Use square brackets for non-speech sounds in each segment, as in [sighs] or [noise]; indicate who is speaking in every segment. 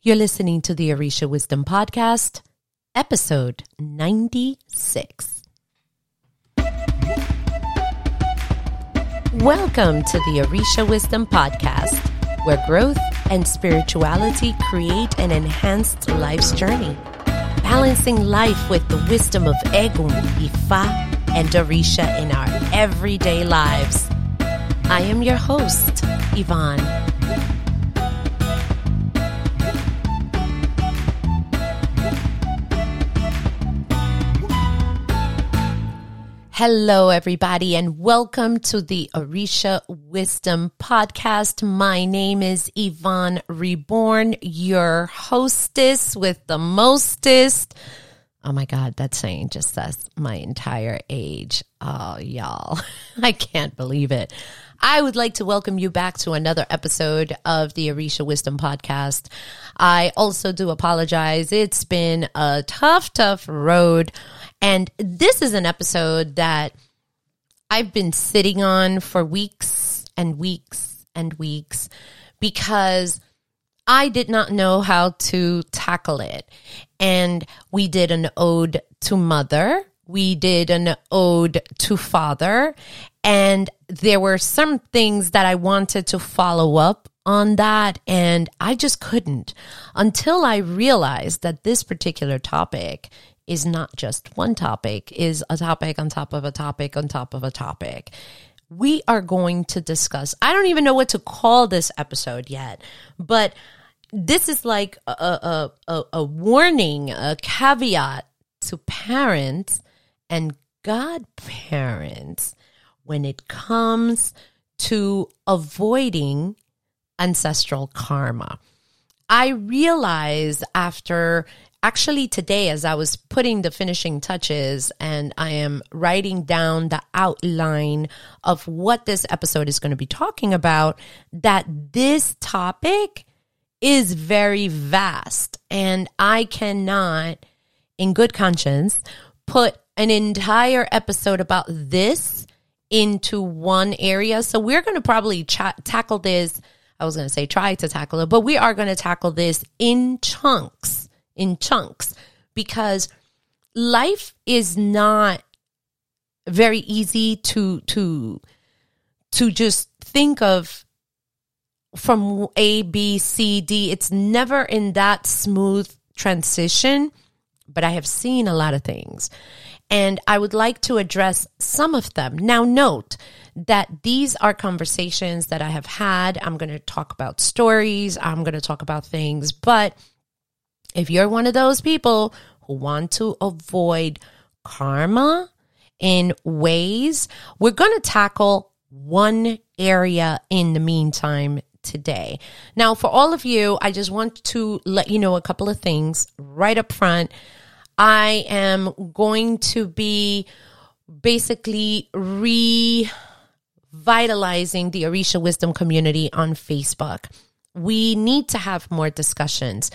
Speaker 1: You're listening to the Orisha Wisdom Podcast, episode 96. Welcome to the Orisha Wisdom Podcast, where growth and spirituality create an enhanced life's journey, balancing life with the wisdom of Egun, Ifa, and Orisha in our everyday lives. I am your host, Ivon. Hello, everybody, and welcome to the Orisha Wisdom Podcast. My name is Ivon Reborn, your hostess with the mostest. Oh my God, that saying just says my entire age. Oh, y'all, [laughs] I can't believe it. I would like to welcome you back to another episode of the Orisha Wisdom Podcast. I also do apologize. It's been a tough, tough road and this is an episode that I've been sitting on for weeks and weeks and weeks because I did not know how to tackle it. And we did an ode to mother. We did an ode to father. And there were some things that I wanted to follow up on that. And I just couldn't until I realized that this particular topic is not just one topic, is a topic on top of a topic on top of a topic. We are going to discuss, I don't even know what to call this episode yet, but this is like a, a, a, a warning, a caveat to parents and godparents when it comes to avoiding ancestral karma. I realize after actually today as I was putting the finishing touches and I am writing down the outline of what this episode is going to be talking about, that this topic is very vast and I cannot, in good conscience, put an entire episode about this into one area. So we're going to probably tackle this. I was going to say try to tackle it, but we are going to tackle this in chunks in chunks because life is not very easy to to to just think of from A, B, C, D. It's never in that smooth transition, but I have seen a lot of things. And I would like to address some of them. Now, note that these are conversations that I have had. I'm going to talk about stories, I'm going to talk about things, but if you're one of those people who want to avoid karma in ways, we're going to tackle one area in the meantime today. Now, for all of you, I just want to let you know a couple of things right up front. I am going to be basically revitalizing the Orisha Wisdom community on Facebook we need to have more discussions.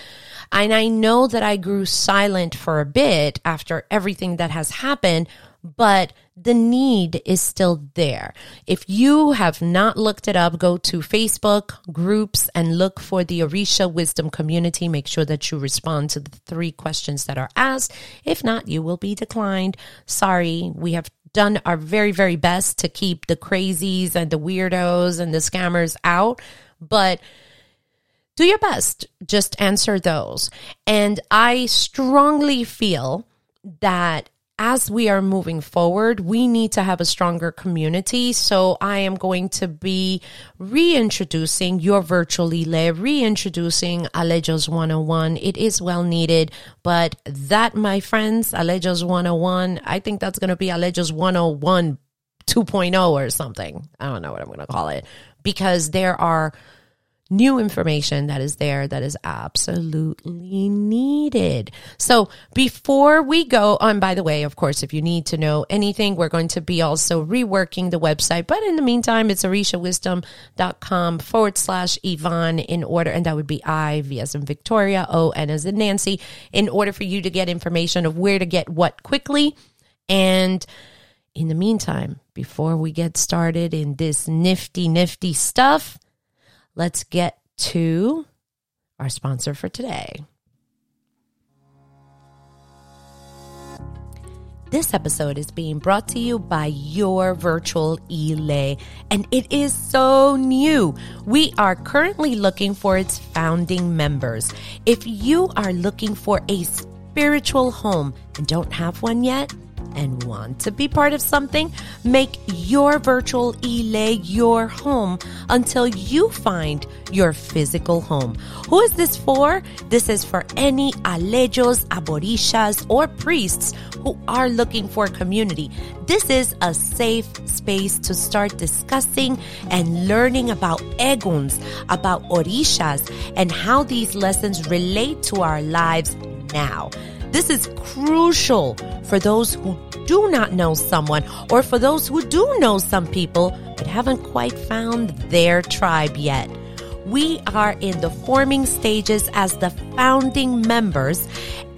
Speaker 1: And I know that I grew silent for a bit after everything that has happened, but the need is still there. If you have not looked it up, go to Facebook groups and look for the Orisha Wisdom Community. Make sure that you respond to the three questions that are asked. If not, you will be declined. Sorry, we have done our very, very best to keep the crazies and the weirdos and the scammers out. But do your best. Just answer those. And I strongly feel that as we are moving forward, we need to have a stronger community. So I am going to be reintroducing your virtually led, reintroducing Alejos 101. It is well needed, but that, my friends, Alejos 101, I think that's going to be Alejos 101 2.0 or something. I don't know what I'm going to call it because there are new information that is there that is absolutely needed. So before we go oh, on, by the way, of course, if you need to know anything, we're going to be also reworking the website. But in the meantime, it's orishawisdom.com forward slash Ivon in order. And that would be I, V as in Victoria, O, N as in Nancy, in order for you to get information of where to get what quickly. And in the meantime, before we get started in this nifty, nifty stuff, let's get to our sponsor for today. This episode is being brought to you by your virtual Ile, and it is so new. We are currently looking for its founding members. If you are looking for a spiritual home and don't have one yet, and want to be part of something, make your virtual Ile your home until you find your physical home. Who is this for? This is for any alejos, aborishas, or priests who are looking for community. This is a safe space to start discussing and learning about eguns, about orishas, and how these lessons relate to our lives now. This is crucial for those who do not know someone or for those who do know some people but haven't quite found their tribe yet. We are in the forming stages as the founding members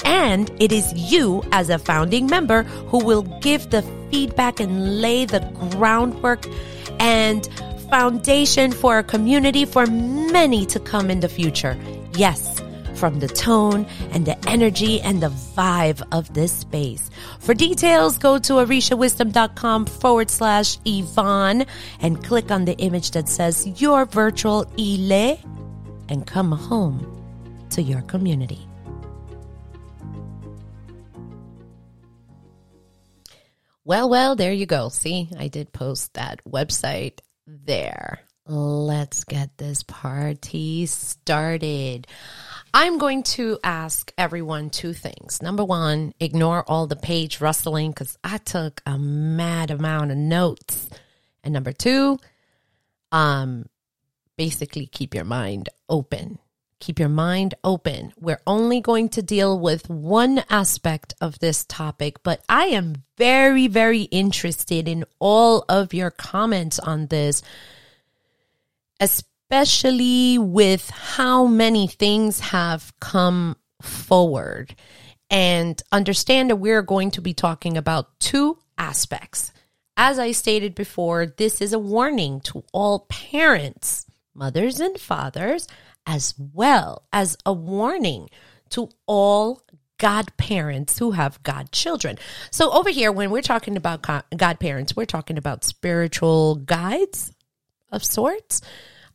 Speaker 1: and it is you as a founding member who will give the feedback and lay the groundwork and foundation for a community for many to come in the future. Yes from the tone and the energy and the vibe of this space. For details, go to orishawisdom.com forward slash Ivon and click on the image that says your virtual Ile and come home to your community. Well, well, there you go. See, I did post that website there. Let's get this party started. I'm going to ask everyone two things. Number one, ignore all the page rustling because I took a mad amount of notes. And number two, um, basically keep your mind open. Keep your mind open. We're only going to deal with one aspect of this topic, but I am very, very interested in all of your comments on this, especially especially with how many things have come forward. And understand that we're going to be talking about two aspects. As I stated before, this is a warning to all parents, mothers and fathers, as well as a warning to all godparents who have godchildren. So over here, when we're talking about godparents, we're talking about spiritual guides of sorts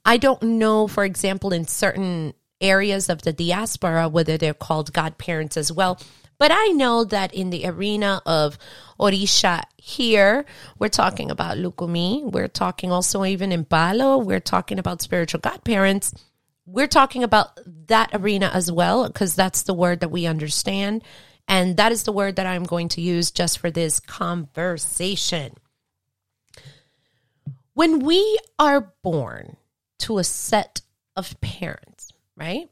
Speaker 1: I don't know, for example, in certain areas of the diaspora, whether they're called godparents as well. But I know that in the arena of Orisha here, we're talking about Lukumi. We're talking also even in Palo, we're talking about spiritual godparents. We're talking about that arena as well, because that's the word that we understand. And that is the word that I'm going to use just for this conversation. When we are born, to a set of parents, right?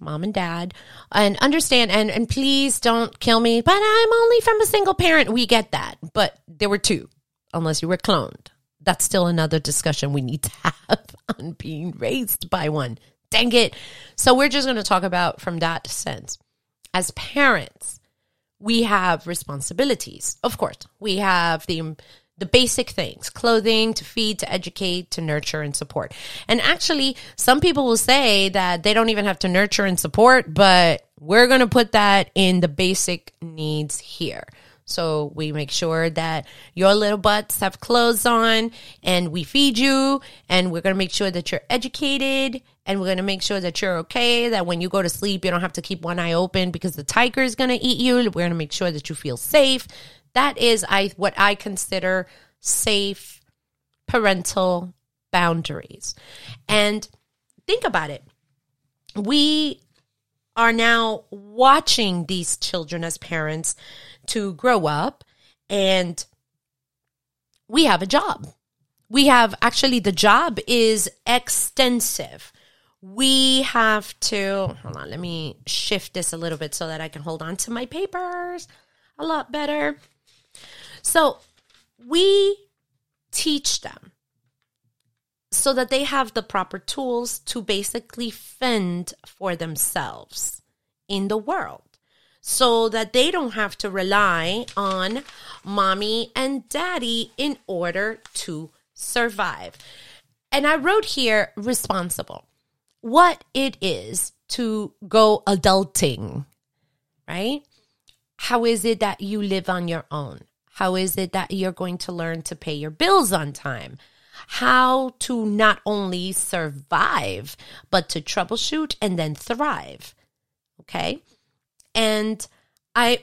Speaker 1: Mom and dad. And understand and and please don't kill me, but I'm only from a single parent. We get that. But there were two, unless you were cloned. That's still another discussion we need to [laughs] have on being raised by one. Dang it. So we're just going to talk about from that sense. As parents, we have responsibilities. Of course, we have the the basic things clothing, to feed, to educate, to nurture and support. And actually, some people will say that they don't even have to nurture and support, but we're going to put that in the basic needs here. So we make sure that your little butts have clothes on and we feed you and we're going to make sure that you're educated and we're going to make sure that you're okay that when you go to sleep you don't have to keep one eye open because the tiger is going to eat you. We're going to make sure that you feel safe that is I what I consider safe parental boundaries. And think about it. We are now watching these children as parents to grow up and we have a job. We have actually the job is extensive. We have to hold on, let me shift this a little bit so that I can hold on to my papers a lot better. So we teach them so that they have the proper tools to basically fend for themselves in the world so that they don't have to rely on mommy and daddy in order to survive. And I wrote here responsible. What it is, to go adulting, right? How is it that you live on your own? How is it that you're going to learn to pay your bills on time? How to not only survive, but to troubleshoot and then thrive. Okay. And I,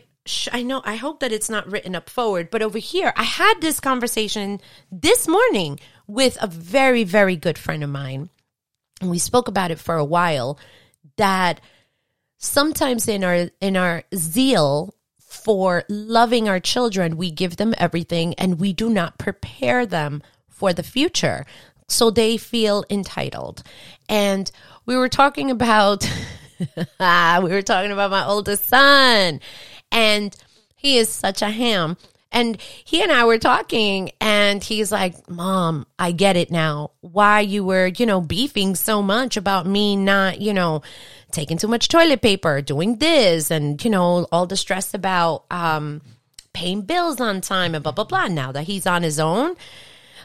Speaker 1: I know, I hope that it's not written up forward, but over here, I had this conversation this morning with a very, very good friend of mine. And we spoke about it for a while that sometimes in our, in our zeal for loving our children, we give them everything and we do not prepare them for the future. So they feel entitled. And we were talking about, [laughs] we were talking about my oldest son, and he is such a ham. And he and I were talking, and he's like, Mom, I get it now. Why you were, you know, beefing so much about me not, you know, taking too much toilet paper, doing this, and, you know, all the stress about um, paying bills on time and blah, blah, blah. Now that he's on his own,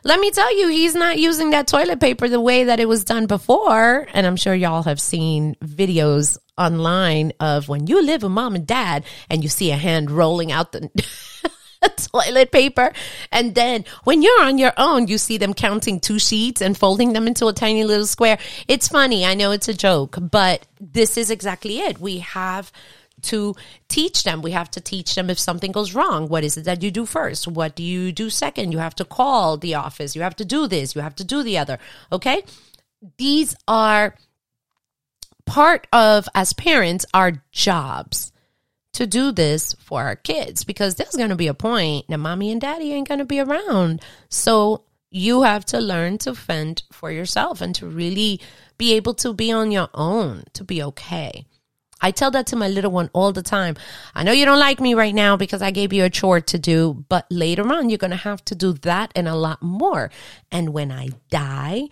Speaker 1: let me tell you, he's not using that toilet paper the way that it was done before. And I'm sure y'all have seen videos online of when you live with mom and dad and you see a hand rolling out the [laughs] [laughs] toilet paper. And then when you're on your own, you see them counting two sheets and folding them into a tiny little square. It's funny. I know it's a joke, but this is exactly it. We have to teach them. We have to teach them if something goes wrong. What is it that you do first? What do you do second? You have to call the office. You have to do this. You have to do the other. Okay. These are part of, as parents, our jobs to do this for our kids because there's going to be a point that mommy and daddy ain't going to be around. So you have to learn to fend for yourself and to really be able to be on your own, to be okay. I tell that to my little one all the time. I know you don't like me right now because I gave you a chore to do, but later on, you're going to have to do that and a lot more. And when I die,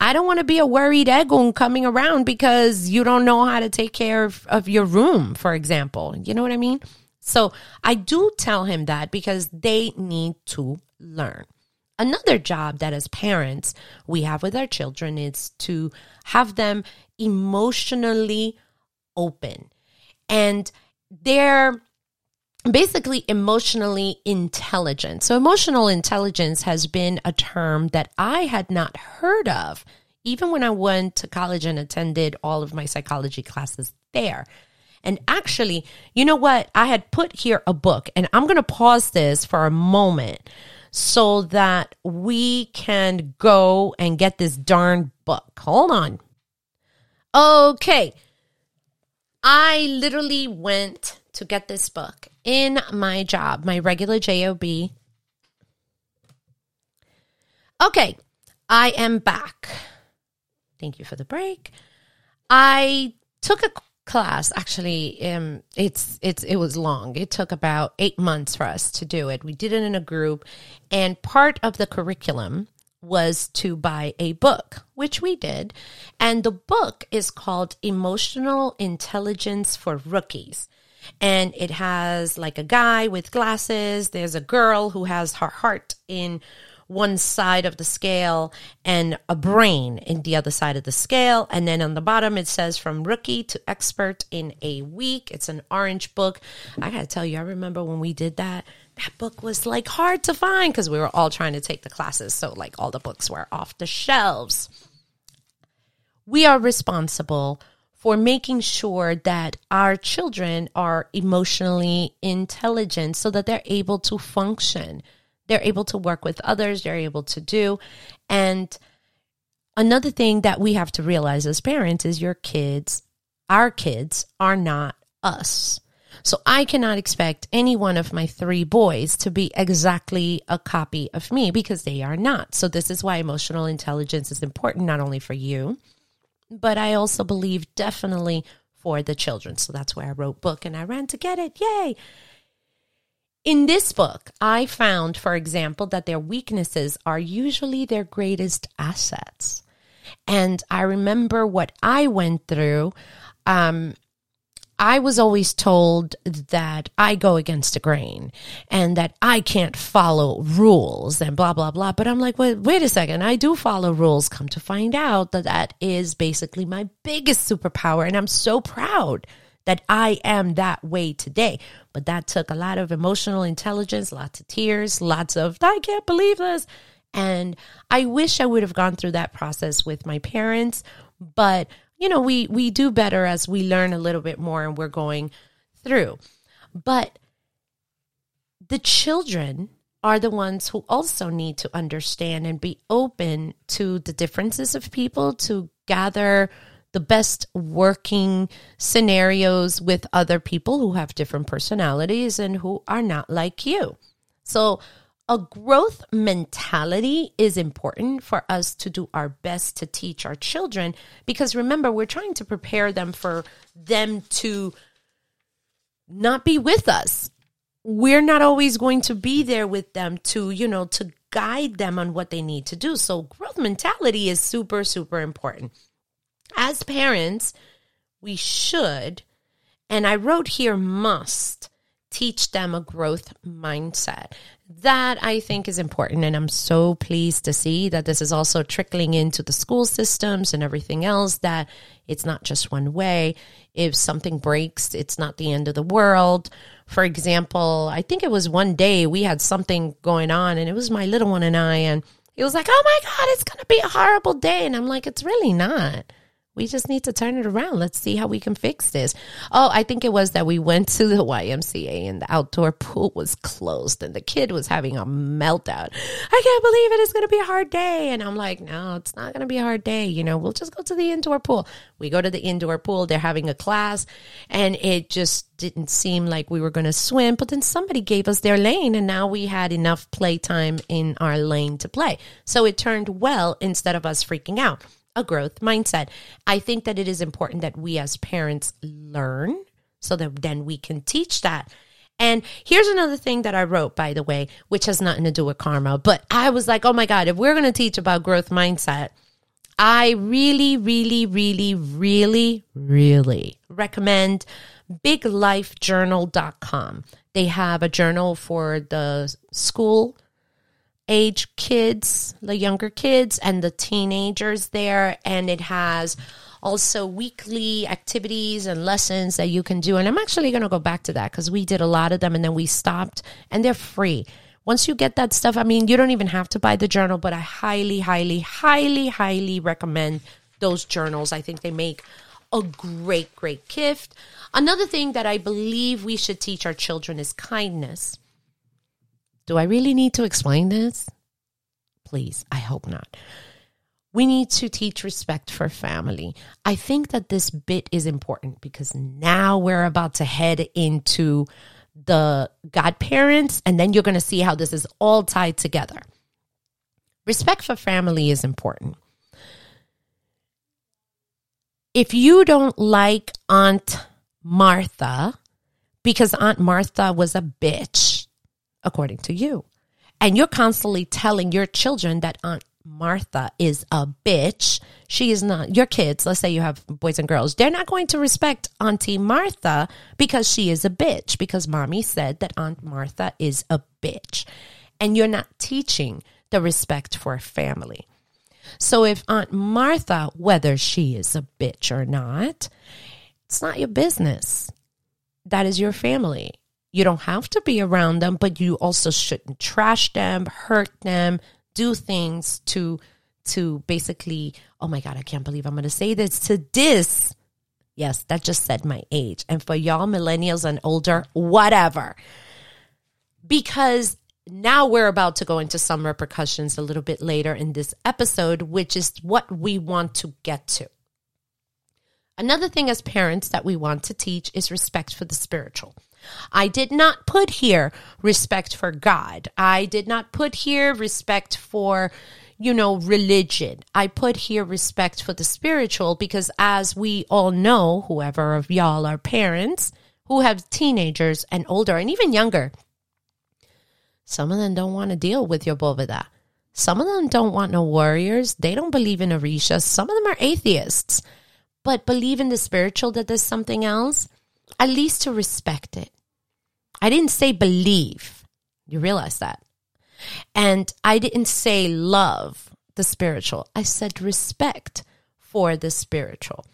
Speaker 1: I don't want to be a worried egun coming around because you don't know how to take care of, of your room, for example. You know what I mean? So I do tell him that because they need to learn. Another job that as parents we have with our children is to have them emotionally open. And they're basically emotionally intelligent. So, emotional intelligence has been a term that I had not heard of, even when I went to college and attended all of my psychology classes there. And actually, you know what? I had put here a book, and I'm going to pause this for a moment so that we can go and get this darn book. Hold on. Okay. I literally went to get this book in my job, my regular job. Okay, I am back. Thank you for the break. I took a class actually um it's it's it was long it took about 8 months for us to do it we did it in a group and part of the curriculum was to buy a book, which we did. And the book is called Emotional Intelligence for Rookies. And it has like a guy with glasses. There's a girl who has her heart in one side of the scale and a brain in the other side of the scale. And then on the bottom, it says from rookie to expert in a week. It's an orange book. I got to tell you, I remember when we did that, that book was like hard to find because we were all trying to take the classes. So, like, all the books were off the shelves. We are responsible for making sure that our children are emotionally intelligent so that they're able to function. They're able to work with others, they're able to do. And another thing that we have to realize as parents is your kids, our kids, are not us. So I cannot expect any one of my three boys to be exactly a copy of me because they are not. So this is why emotional intelligence is important, not only for you, but I also believe definitely for the children. So that's why I wrote book and I ran to get it. Yay. In this book, I found, for example, that their weaknesses are usually their greatest assets. And I remember what I went through. Um, I was always told that I go against the grain and that I can't follow rules and blah, blah, blah. But I'm like, wait, wait a second. I do follow rules. Come to find out that that is basically my biggest superpower. And I'm so proud that I am that way today. But that took a lot of emotional intelligence, lots of tears, lots of, I can't believe this. And I wish I would have gone through that process with my parents, but you know, we we do better as we learn a little bit more and we're going through. But the children are the ones who also need to understand and be open to the differences of people to gather the best working scenarios with other people who have different personalities and who are not like you. So a growth mentality is important for us to do our best to teach our children because remember, we're trying to prepare them for them to not be with us. We're not always going to be there with them to, you know, to guide them on what they need to do. So, growth mentality is super, super important. As parents, we should, and I wrote here must teach them a growth mindset. That I think is important. And I'm so pleased to see that this is also trickling into the school systems and everything else, that it's not just one way. If something breaks, it's not the end of the world. For example, I think it was one day we had something going on and it was my little one and I, and he was like, Oh my God, it's going to be a horrible day. And I'm like, It's really not we just need to turn it around. Let's see how we can fix this. Oh, I think it was that we went to the YMCA and the outdoor pool was closed and the kid was having a meltdown. I can't believe it. It's going to be a hard day. And I'm like, no, it's not going to be a hard day. You know, we'll just go to the indoor pool. We go to the indoor pool. They're having a class and it just didn't seem like we were going to swim. But then somebody gave us their lane and now we had enough playtime in our lane to play. So it turned well instead of us freaking out a growth mindset. I think that it is important that we as parents learn so that then we can teach that. And here's another thing that I wrote, by the way, which has nothing to do with karma, but I was like, oh my God, if we're going to teach about growth mindset, I really, really, really, really, really recommend biglifejournal.com. They have a journal for the school age kids, the younger kids, and the teenagers there. And it has also weekly activities and lessons that you can do. And I'm actually going to go back to that because we did a lot of them and then we stopped, and they're free. Once you get that stuff, I mean, you don't even have to buy the journal, but I highly, highly, highly, highly recommend those journals. I think they make a great, great gift. Another thing that I believe we should teach our children is kindness. Do I really need to explain this? Please, I hope not. We need to teach respect for family. I think that this bit is important because now we're about to head into the godparents, and then you're going to see how this is all tied together. Respect for family is important. If you don't like Aunt Martha because Aunt Martha was a bitch, according to you. And you're constantly telling your children that Aunt Martha is a bitch. She is not, your kids, let's say you have boys and girls, they're not going to respect Auntie Martha because she is a bitch, because mommy said that Aunt Martha is a bitch. And you're not teaching the respect for family. So if Aunt Martha, whether she is a bitch or not, it's not your business. That is your family. You don't have to be around them, but you also shouldn't trash them, hurt them, do things to to basically, oh my god, I can't believe I'm to say this to this. Yes, that just said my age. And for y'all millennials and older, whatever. Because now we're about to go into some repercussions a little bit later in this episode, which is what we want to get to. Another thing as parents that we want to teach is respect for the spiritual. I did not put here respect for God. I did not put here respect for, you know, religion. I put here respect for the spiritual because as we all know, whoever of y'all are parents who have teenagers and older and even younger, some of them don't want to deal with your boveda. Some of them don't want no warriors. They don't believe in Orisha. Some of them are atheists, but believe in the spiritual that there's something else at least to respect it. I didn't say believe. You realize that. And I didn't say love the spiritual. I said respect for the spiritual.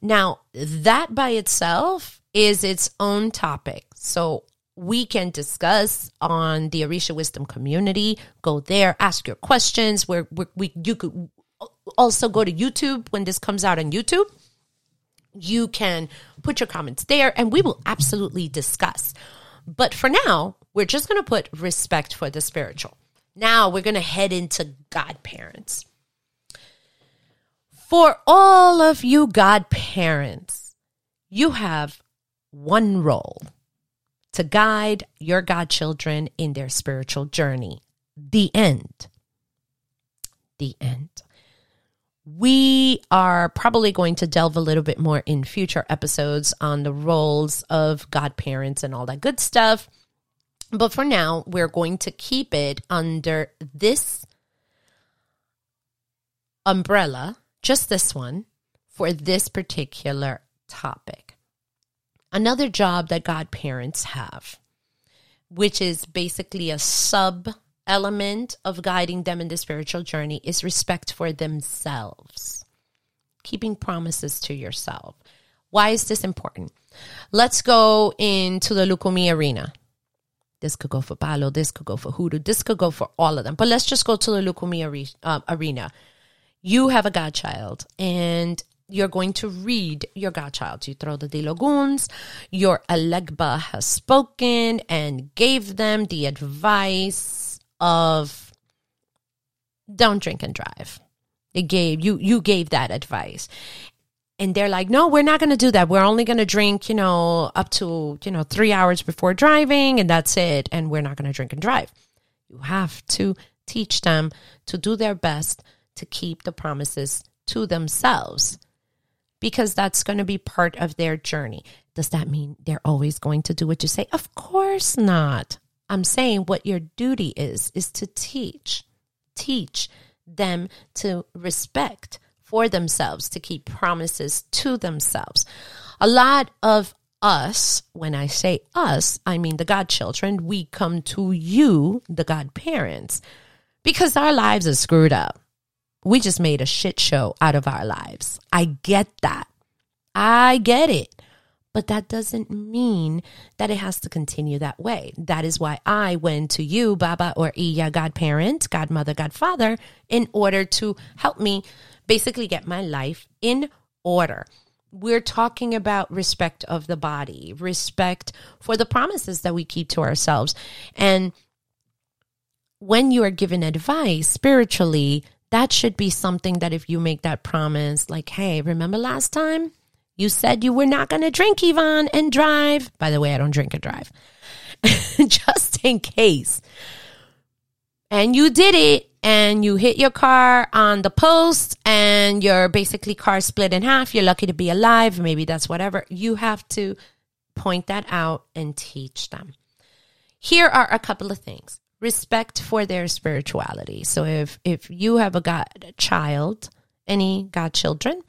Speaker 1: Now, that by itself is its own topic. So we can discuss on the Orisha Wisdom community. Go there, ask your questions. Where we you could also go to YouTube when this comes out on YouTube. You can put your comments there, and we will absolutely discuss. But for now, we're just going to put respect for the spiritual. Now we're going to head into godparents. For all of you godparents, you have one role to guide your godchildren in their spiritual journey. The end. The end. We are probably going to delve a little bit more in future episodes on the roles of godparents and all that good stuff. But for now, we're going to keep it under this umbrella, just this one, for this particular topic. Another job that godparents have, which is basically a sub element of guiding them in the spiritual journey, is respect for themselves, keeping promises to yourself. Why is this important? Let's go into the Lukumi arena. This could go for Palo, this could go for Hoodoo, this could go for all of them. But let's just go to the Lukumi uh, arena. You have a godchild and you're going to read your godchild. You throw the Diloguns, your Elegba has spoken and gave them the advice of don't drink and drive. It gave you you gave that advice and they're like, no, we're not going to do that. We're only going to drink, you know, up to, you know, three hours before driving and that's it. And we're not going to drink and drive. You have to teach them to do their best to keep the promises to themselves because that's going to be part of their journey. Does that mean they're always going to do what you say? Of course not. I'm saying what your duty is, is to teach. Teach them to respect for themselves, to keep promises to themselves. A lot of us, when I say us, I mean the godchildren, we come to you, the godparents, because our lives are screwed up. We just made a shit show out of our lives. I get that. I get it. But that doesn't mean that it has to continue that way. That is why I went to you, Baba or Iya, godparent, godmother, godfather, in order to help me basically get my life in order. We're talking about respect of the body, respect for the promises that we keep to ourselves. And when you are given advice spiritually, that should be something that if you make that promise, like, hey, remember last time you said you were not going to drink, Ivon, and drive? By the way, I don't drink and drive. [laughs] Just in case. And you did it and you hit your car on the post and your basically car split in half, you're lucky to be alive. Maybe that's whatever. You have to point that out and teach them. Here are a couple of things. Respect for their spirituality. So if if you have a God child, any godchildren,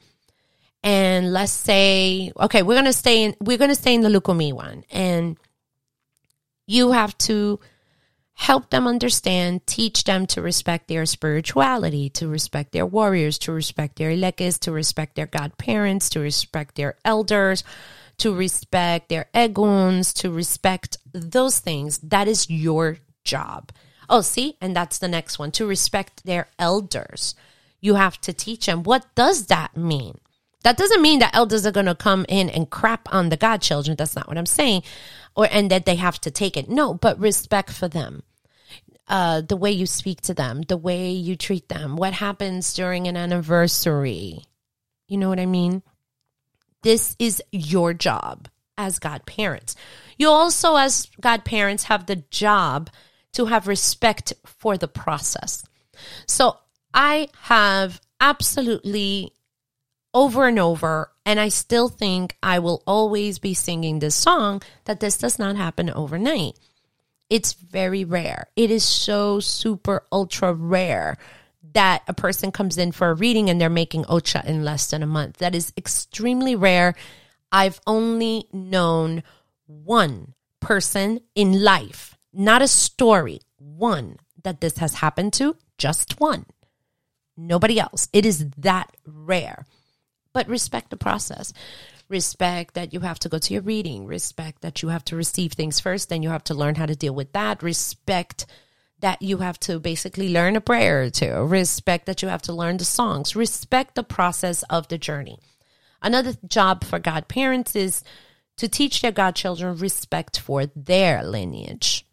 Speaker 1: and let's say, okay, we're gonna stay in we're gonna stay in the Lukumi one, and you have to help them understand, teach them to respect their spirituality, to respect their warriors, to respect their lekes, to respect their godparents, to respect their elders, to respect their eguns, to respect those things. That is your job. Oh, see? And that's the next one to respect their elders. You have to teach them. What does that mean? That doesn't mean that elders are going to come in and crap on the godchildren. That's not what I'm saying. Or, and that they have to take it. No, but respect for them. Uh, the way you speak to them, the way you treat them, what happens during an anniversary. You know what I mean? This is your job as godparents. You also, as godparents, have the job to have respect for the process. So I have absolutely over and over, and I still think I will always be singing this song that this does not happen overnight. It's very rare. It is so super ultra rare that a person comes in for a reading and they're making ocha in less than a month. That is extremely rare. I've only known one person in life, not a story, one that this has happened to, just one. Nobody else. It is that rare. But respect the process. Respect that you have to go to your reading. Respect that you have to receive things first, then you have to learn how to deal with that. Respect that you have to basically learn a prayer or two. Respect that you have to learn the songs. Respect the process of the journey. Another job for godparents is to teach their godchildren respect for their lineage.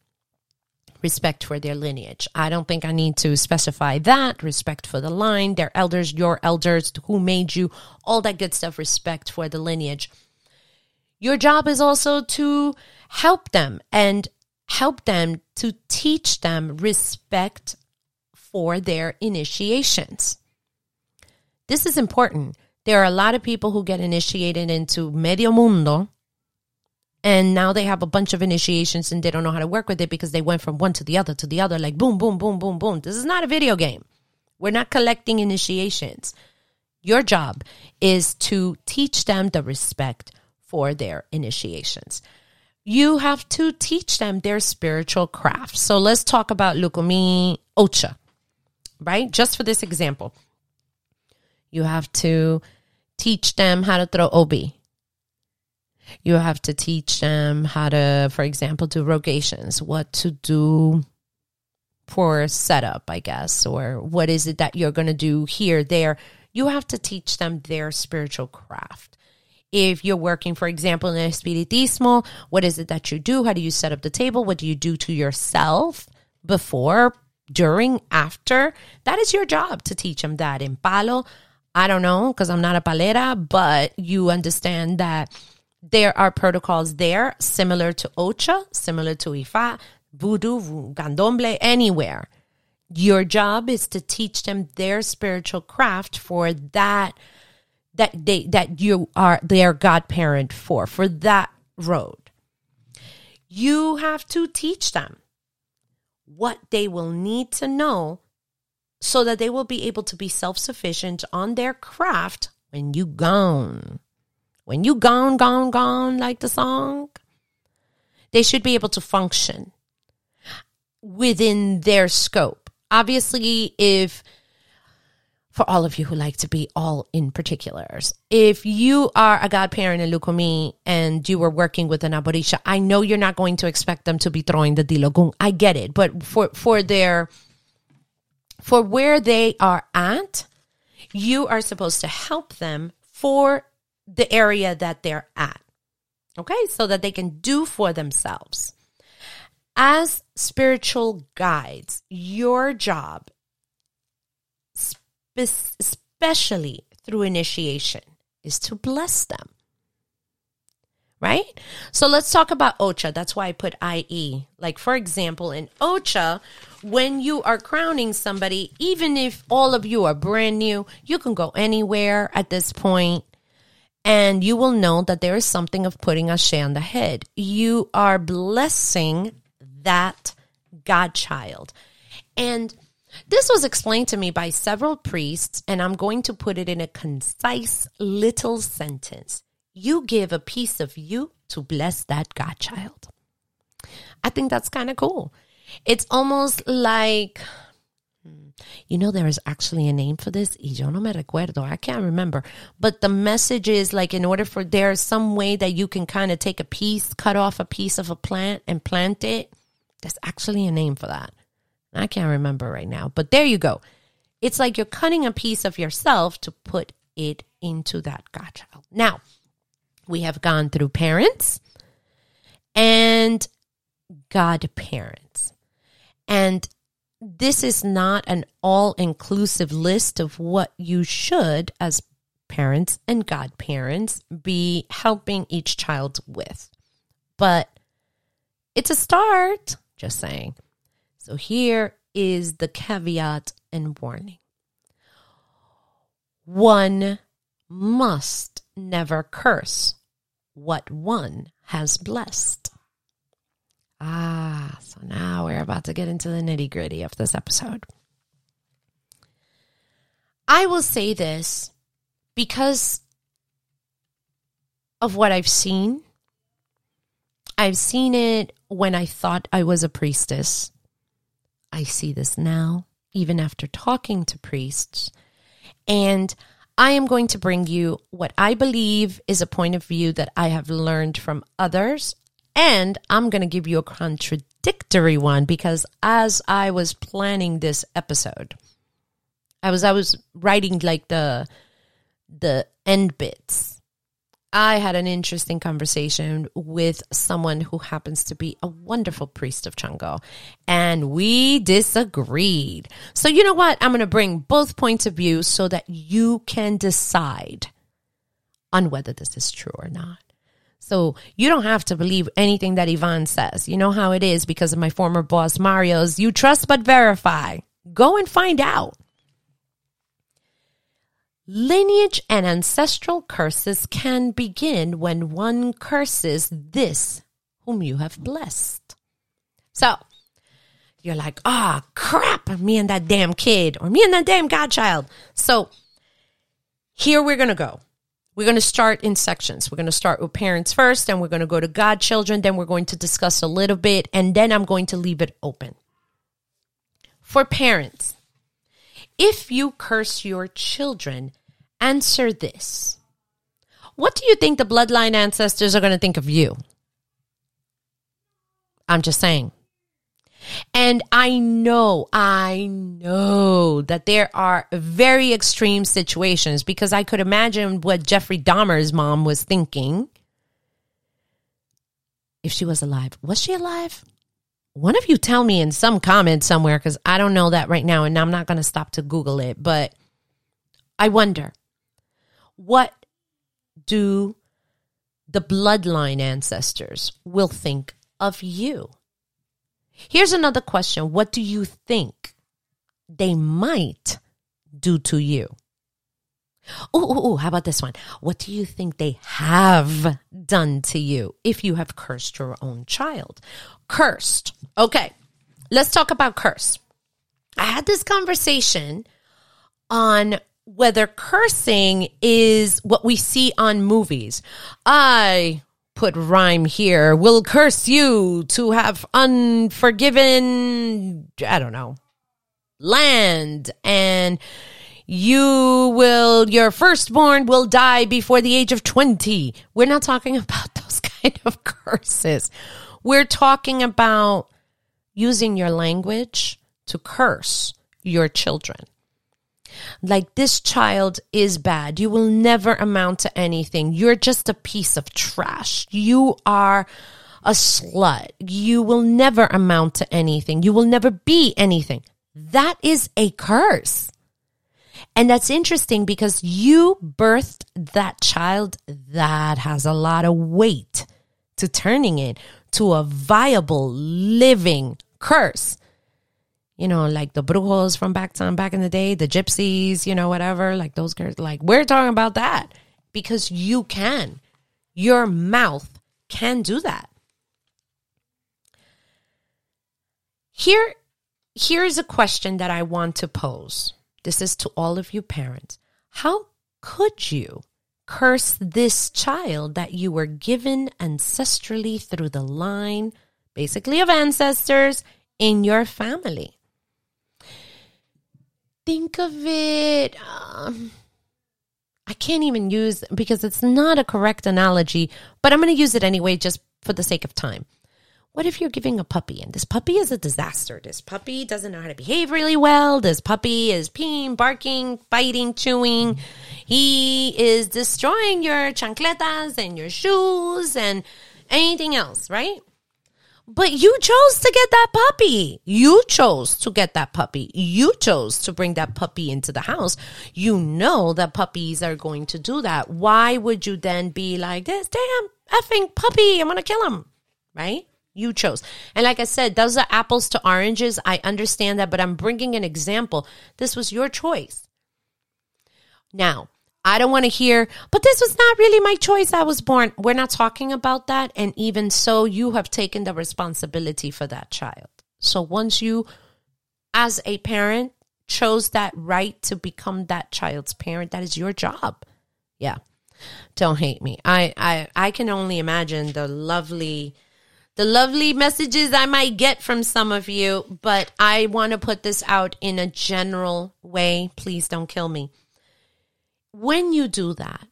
Speaker 1: Respect for their lineage. I don't think I need to specify that. Respect for the line, their elders, your elders, who made you, all that good stuff. Respect for the lineage. Your job is also to help them and help them to teach them respect for their initiations. This is important there are a lot of people who get initiated into medio mundo and now they have a bunch of initiations and they don't know how to work with it because they went from one to the other to the other like boom boom boom boom boom. This is not a video game. We're not collecting initiations. Your job is to teach them the respect for their initiations. You have to teach them their spiritual craft. So let's talk about lukumi ocha right? Just for this example you have to teach them how to throw obi. You have to teach them how to, for example, do rogations, what to do for setup, I guess, or what is it that you're going to do here, there. You have to teach them their spiritual craft. If you're working, for example, in a Espiritismo, what is it that you do? How do you set up the table? What do you do to yourself before, during, after? That is your job to teach them that. In Palo, I don't know because I'm not a palera, but you understand that there are protocols there similar to Ocha, similar to Ifa, Voodoo, Candomblé, anywhere. Your job is to teach them their spiritual craft for that that they that you are their godparent for for that road. You have to teach them what they will need to know so that they will be able to be self sufficient on their craft when you gone. When you gone, gone, gone, like the song, they should be able to function within their scope. Obviously, if for all of you who like to be all in particulars. If you are a godparent in Lukumi and you were working with an Aborisha, I know you're not going to expect them to be throwing the Dilogun. I get it. But for, for their for where they are at, you are supposed to help them for the area that they're at. Okay, so that they can do for themselves. As spiritual guides, your job, especially through initiation, is to bless them right? So let's talk about OCHA. That's why I put IE. Like, for example, in OCHA, when you are crowning somebody, even if all of you are brand new, you can go anywhere at this point and you will know that there is something of putting ashe on the head. You are blessing that godchild. And this was explained to me by several priests, and I'm going to put it in a concise little sentence you give a piece of you to bless that godchild. I think that's kind of cool. It's almost like, you know, there is actually a name for this. Y yo no me recuerdo. I can't remember. But the message is like, in order for there's some way that you can kind of take a piece, cut off a piece of a plant and plant it. There's actually a name for that. I can't remember right now. But there you go. It's like you're cutting a piece of yourself to put it into that godchild. Now, we have gone through parents and godparents. And this is not an all inclusive list of what you should, as parents and godparents, be helping each child with. But it's a start, just saying. So here is the caveat and warning one must never curse what one has blessed. Ah, so now we're about to get into the nitty gritty of this episode. I will say this because of what I've seen. I've seen it when I thought I was a priestess. I see this now, even after talking to priests. And I am going to bring you what I believe is a point of view that I have learned from others. And I'm going to give you a contradictory one because as I was planning this episode, I was I was writing like the the end bits I had an interesting conversation with someone who happens to be a wonderful priest of Chango, and we disagreed. So, you know what? I'm going to bring both points of view so that you can decide on whether this is true or not. So, you don't have to believe anything that Ivon says. You know how it is because of my former boss, Mario's. You trust but verify. Go and find out. Lineage and ancestral curses can begin when one curses this whom you have blessed. So you're like, ah, oh, crap, me and that damn kid, or me and that damn godchild. So here we're going to go. We're going to start in sections. We're going to start with parents first, and we're going to go to godchildren. Then we're going to discuss a little bit, and then I'm going to leave it open. For parents, if you curse your children, answer this. What do you think the bloodline ancestors are going to think of you? I'm just saying. And I know, I know that there are very extreme situations because I could imagine what Jeffrey Dahmer's mom was thinking if she was alive. Was she alive? One of you tell me in some comment somewhere because I don't know that right now and I'm not going to stop to Google it. But I wonder what do the bloodline ancestors will think of you? Here's another question. What do you think they might do to you? Oh, how about this one? What do you think they have done to you if you have cursed your own child? Cursed. Okay, let's talk about curse. I had this conversation on whether cursing is what we see on movies. I put rhyme here will curse you to have unforgiven, I don't know, land and you will, your firstborn will die before the age of 20. We're not talking [laughs] about those kind of curses. We're talking about using your language to curse your children like this child is bad. You will never amount to anything. You're just a piece of trash. You are a slut. You will never amount to anything. You will never be anything. That is a curse. And that's interesting because you birthed that child that has a lot of weight to turning it to a viable living curse you know, like the brujos from back time, back in the day, the gypsies, you know, whatever, like those girls, like we're talking about that because you can. Your mouth can do that. Here, here's a question that I want to pose. This is to all of you parents. How could you curse this child that you were given ancestrally through the line, basically of ancestors in your family? Think of it. Um, I can't even use because it's not a correct analogy, but I'm going to use it anyway just for the sake of time. What if you're giving a puppy and this puppy is a disaster? This puppy doesn't know how to behave really well. This puppy is peeing, barking, biting, chewing. He is destroying your chancletas and your shoes and anything else, right? But you chose to get that puppy. You chose to get that puppy. You chose to bring that puppy into the house. You know that puppies are going to do that. Why would you then be like this? Damn effing puppy. I'm going to kill him. Right? You chose. And like I said, those are apples to oranges. I understand that, but I'm bringing an example. This was your choice. Now, I don't want to hear, but this was not really my choice. I was born. We're not talking about that. And even so, you have taken the responsibility for that child. So once you, as a parent, chose that right to become that child's parent, that is your job. Yeah. don't hate me. I, I, I can only imagine the lovely, the lovely messages I might get from some of you, but I want to put this out in a general way. Please don't kill me. When you do that,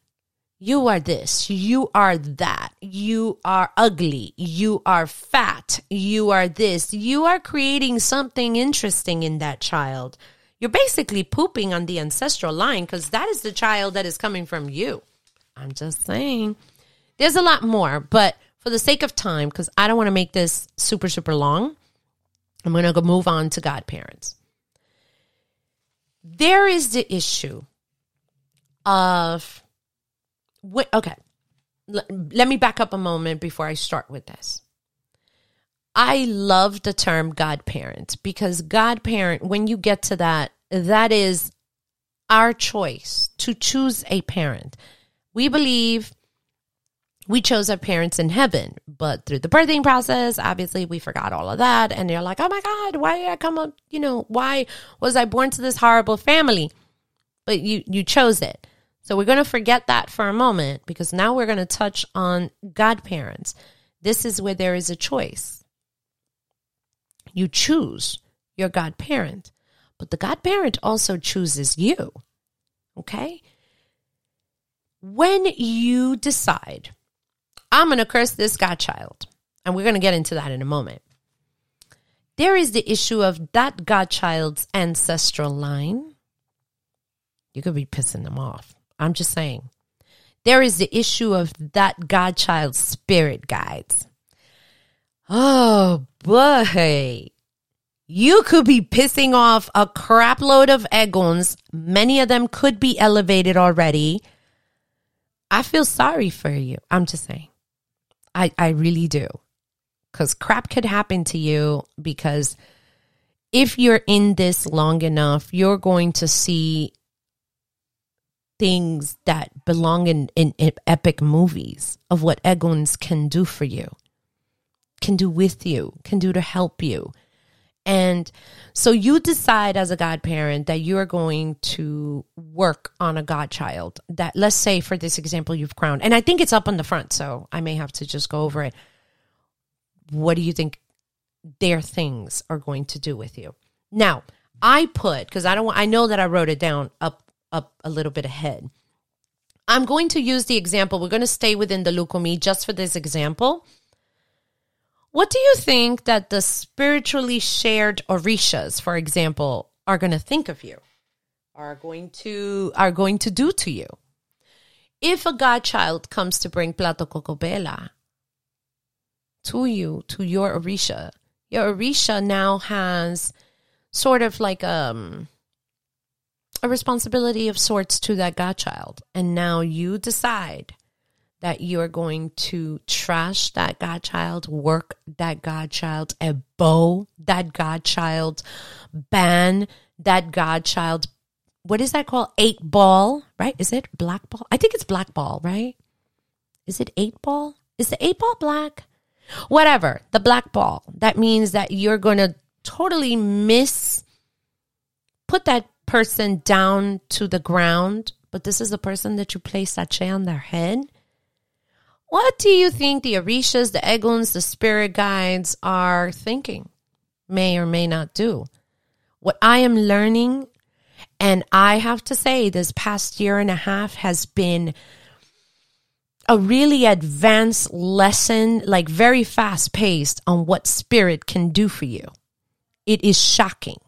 Speaker 1: you are this, you are that, you are ugly, you are fat, you are this, you are creating something interesting in that child. You're basically pooping on the ancestral line because that is the child that is coming from you. I'm just saying. There's a lot more, but for the sake of time, because I don't want to make this super, super long, I'm going to move on to godparents. There is the issue of what okay, let me back up a moment before I start with this. I love the term godparent because godparent, when you get to that, that is our choice to choose a parent. We believe we chose our parents in heaven, but through the birthing process, obviously we forgot all of that. And you're like, oh my God, why did I come up? You know, why was I born to this horrible family? But you, you chose it. So we're going to forget that for a moment because now we're going to touch on godparents. This is where there is a choice. You choose your godparent, but the godparent also chooses you. Okay? When you decide, I'm going to curse this godchild, and we're going to get into that in a moment. There is the issue of that godchild's ancestral line. You could be pissing them off. I'm just saying. There is the issue of that Godchild spirit guides. Oh boy. You could be pissing off a crapload of Eguns. Many of them could be elevated already. I feel sorry for you. I'm just saying. I, I really do. Because crap could happen to you because if you're in this long enough, you're going to see things that belong in, in, in epic movies of what Eguns can do for you, can do with you, can do to help you. And so you decide as a godparent that you're going to work on a godchild that, let's say, for this example, you've crowned. And I think it's up on the front, so I may have to just go over it. What do you think their things are going to do with you? Now, I put, because I don't I know that I wrote it down up up a little bit ahead. I'm going to use the example. We're going to stay within the Lukumi just for this example. What do you think that the spiritually shared Orishas, for example, are going to think of you? Are going to are going to do to you? If a godchild comes to bring Plato coco vela to you, to your Orisha, your Orisha now has sort of like um a responsibility of sorts to that godchild. And now you decide that you're going to trash that godchild, work that godchild, a bow that godchild, ban that godchild. What is that called? Eight ball, right? Is it black ball? I think it's black ball, right? Is it eight ball? Is the eight ball black? Whatever, the black ball. That means that you're going to totally miss, put that person down to the ground, but this is the person that you place sachet on their head. What do you think the Orishas, the Eguns, the spirit guides are thinking? May or may not do. What I am learning, and I have to say, this past year and a half has been a really advanced lesson, like very fast paced on what spirit can do for you. It is shocking.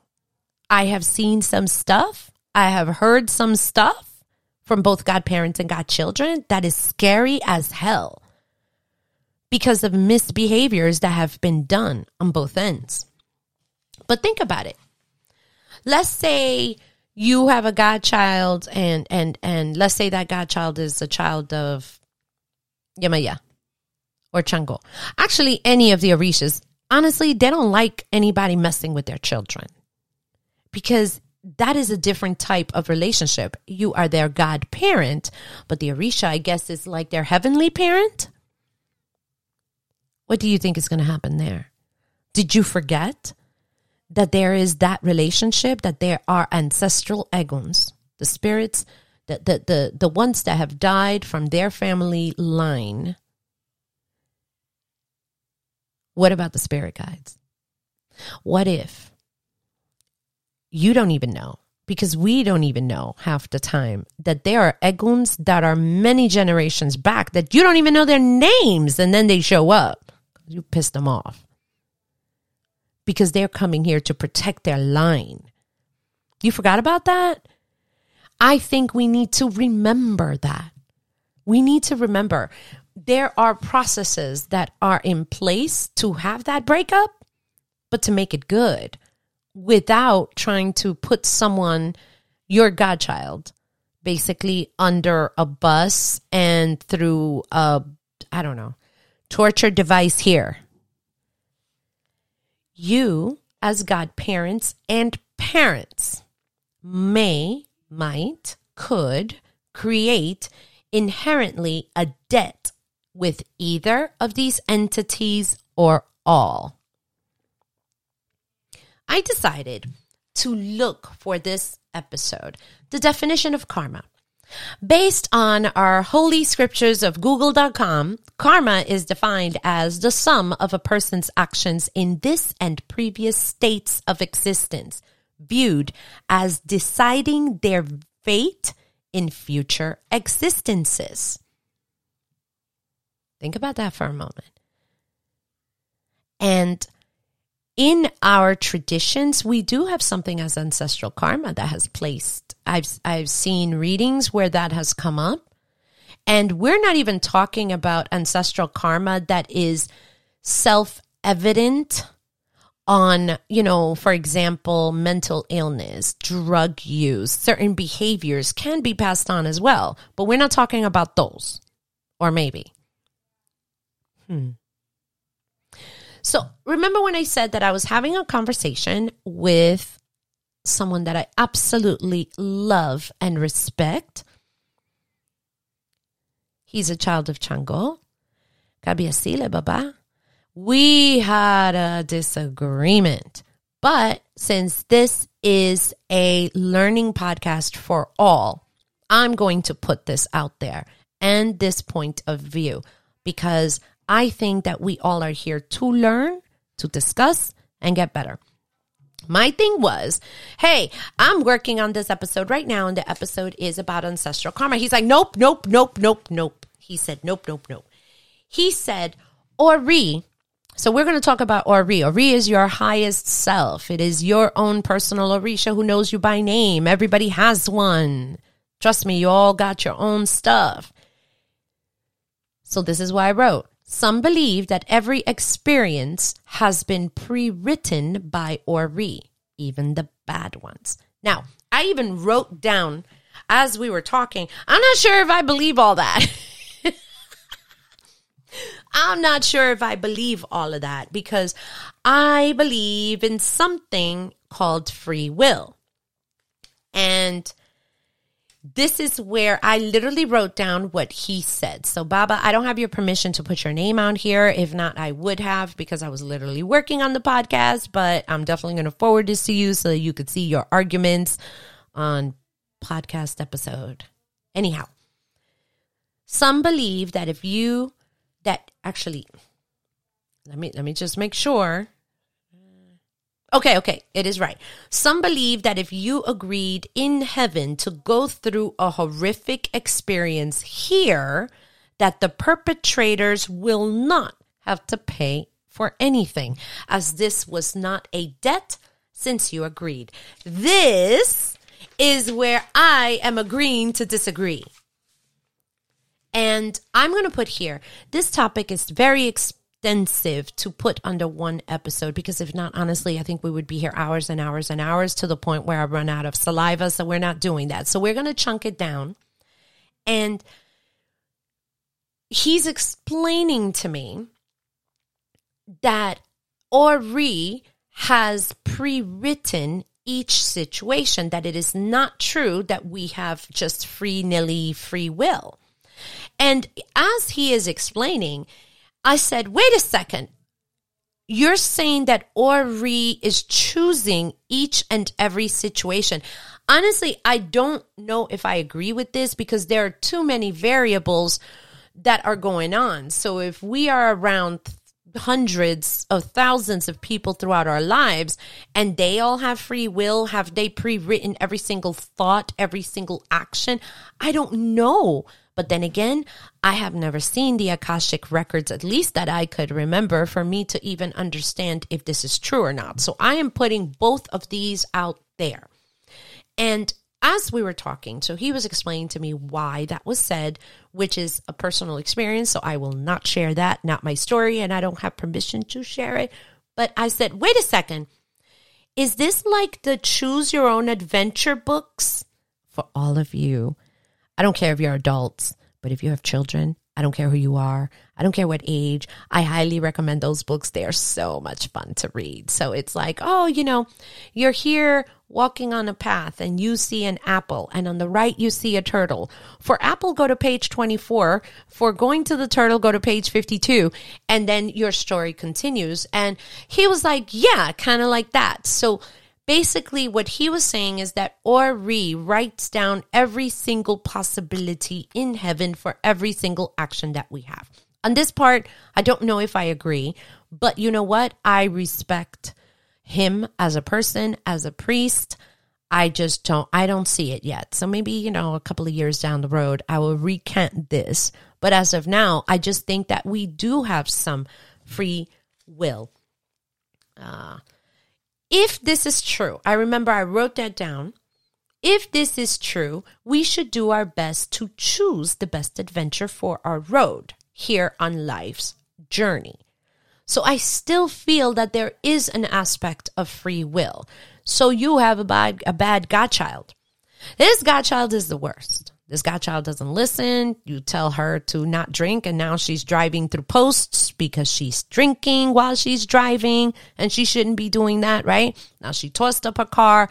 Speaker 1: I have seen some stuff. I have heard some stuff from both godparents and godchildren that is scary as hell because of misbehaviors that have been done on both ends. But think about it. Let's say you have a godchild and and and let's say that godchild is a child of Yemaya or Chango. Actually, any of the Orishas, honestly, they don't like anybody messing with their children because that is a different type of relationship. You are their God parent, but the Orisha, I guess, is like their heavenly parent. What do you think is going to happen there? Did you forget that there is that relationship, that there are ancestral eguns, the spirits the, the, the, the ones that have died from their family line, what about the spirit guides? What if you don't even know? Because we don't even know half the time that there are eguns that are many generations back that you don't even know their names and then they show up. You pissed them off because they're coming here to protect their line. You forgot about that? I think we need to remember that. We need to remember there are processes that are in place to have that breakup, but to make it good without trying to put someone, your godchild, basically under a bus and through a, I don't know, torture device here. You, as godparents and parents, may, might, could create inherently a debt with either of these entities or all. I decided to look for this episode the definition of karma. Based on our holy scriptures of google.com, karma is defined as the sum of a person's actions in this and previous states of existence, viewed as deciding their fate in future existences. Think about that for a moment. And in our traditions, we do have something as ancestral karma that has placed. I've I've seen readings where that has come up. And we're not even talking about ancestral karma that is self-evident on, you know, for example, mental illness, drug use, certain behaviors can be passed on as well. But we're not talking about those. Or maybe. Hmm. So remember when I said that I was having a conversation with someone that I absolutely love and respect? He's a child of Chango. Kabiasile Baba. We had a disagreement. But since this is a learning podcast for all, I'm going to put this out there and this point of view because I think that we all are here to learn, to discuss, and get better. My thing was, hey, I'm working on this episode right now, and the episode is about ancestral karma. He's like, nope, nope, nope, nope, nope. He said, nope, nope, nope. He said, Ori. So we're going to talk about Ori. Ori is your highest self. It is your own personal Orisha who knows you by name. Everybody has one. Trust me, you all got your own stuff. So this is why I wrote some believe that every experience has been pre written by Ori, even the bad ones. Now, I even wrote down as we were talking, I'm not sure if I believe all that. [laughs] I'm not sure if I believe all of that because I believe in something called free will. And this is where I literally wrote down what he said. So, Baba, I don't have your permission to put your name out here. If not, I would have because I was literally working on the podcast, but I'm definitely going to forward this to you so you could see your arguments on podcast episode. Anyhow, some believe that if you that actually let me let me just make sure Okay, okay, it is right. Some believe that if you agreed in heaven to go through a horrific experience here, that the perpetrators will not have to pay for anything, as this was not a debt since you agreed. This is where I am agreeing to disagree. And I'm going to put here this topic is very expensive extensive to put under one episode because if not, honestly, I think we would be here hours and hours and hours to the point where I run out of saliva. So we're not doing that. So we're going to chunk it down. And he's explaining to me that Ori has pre written each situation, that it is not true that we have just free nilly free will. And as he is explaining, I said, wait a second. You're saying that Ori is choosing each and every situation. honestly, I don't know if I agree with this because there are too many variables that are going on. So if we are around hundreds of thousands of people throughout our lives and they all have free will have they pre-written every single thought every single action i don't know but then again i have never seen the akashic records at least that i could remember for me to even understand if this is true or not so i am putting both of these out there and as we were talking, so he was explaining to me why that was said, which is a personal experience. So I will not share that, not my story, and I don't have permission to share it. But I said, wait a second. Is this like the choose your own adventure books for all of you? I don't care if you're adults, but if you have children, I don't care who you are. I don't care what age. I highly recommend those books. They are so much fun to read. So it's like, oh, you know, you're here walking on a path and you see an apple and on the right you see a turtle. For apple, go to page 24. For going to the turtle, go to page 52. And then your story continues. And he was like, yeah, kind of like that. So basically what he was saying is that Ori writes down every single possibility in heaven for every single action that we have. On this part, I don't know if I agree, but you know what? I respect him as a person, as a priest. I just don't I don't see it yet. So maybe, you know, a couple of years down the road I will recant this. But as of now, I just think that we do have some free will. Uh if this is true, I remember I wrote that down. If this is true, we should do our best to choose the best adventure for our road here on life's journey. So I still feel that there is an aspect of free will. So you have a bad, a bad godchild. This godchild is the worst. This godchild doesn't listen. You tell her to not drink, and now she's driving through posts because she's drinking while she's driving, and she shouldn't be doing that, right? Now she tossed up her car,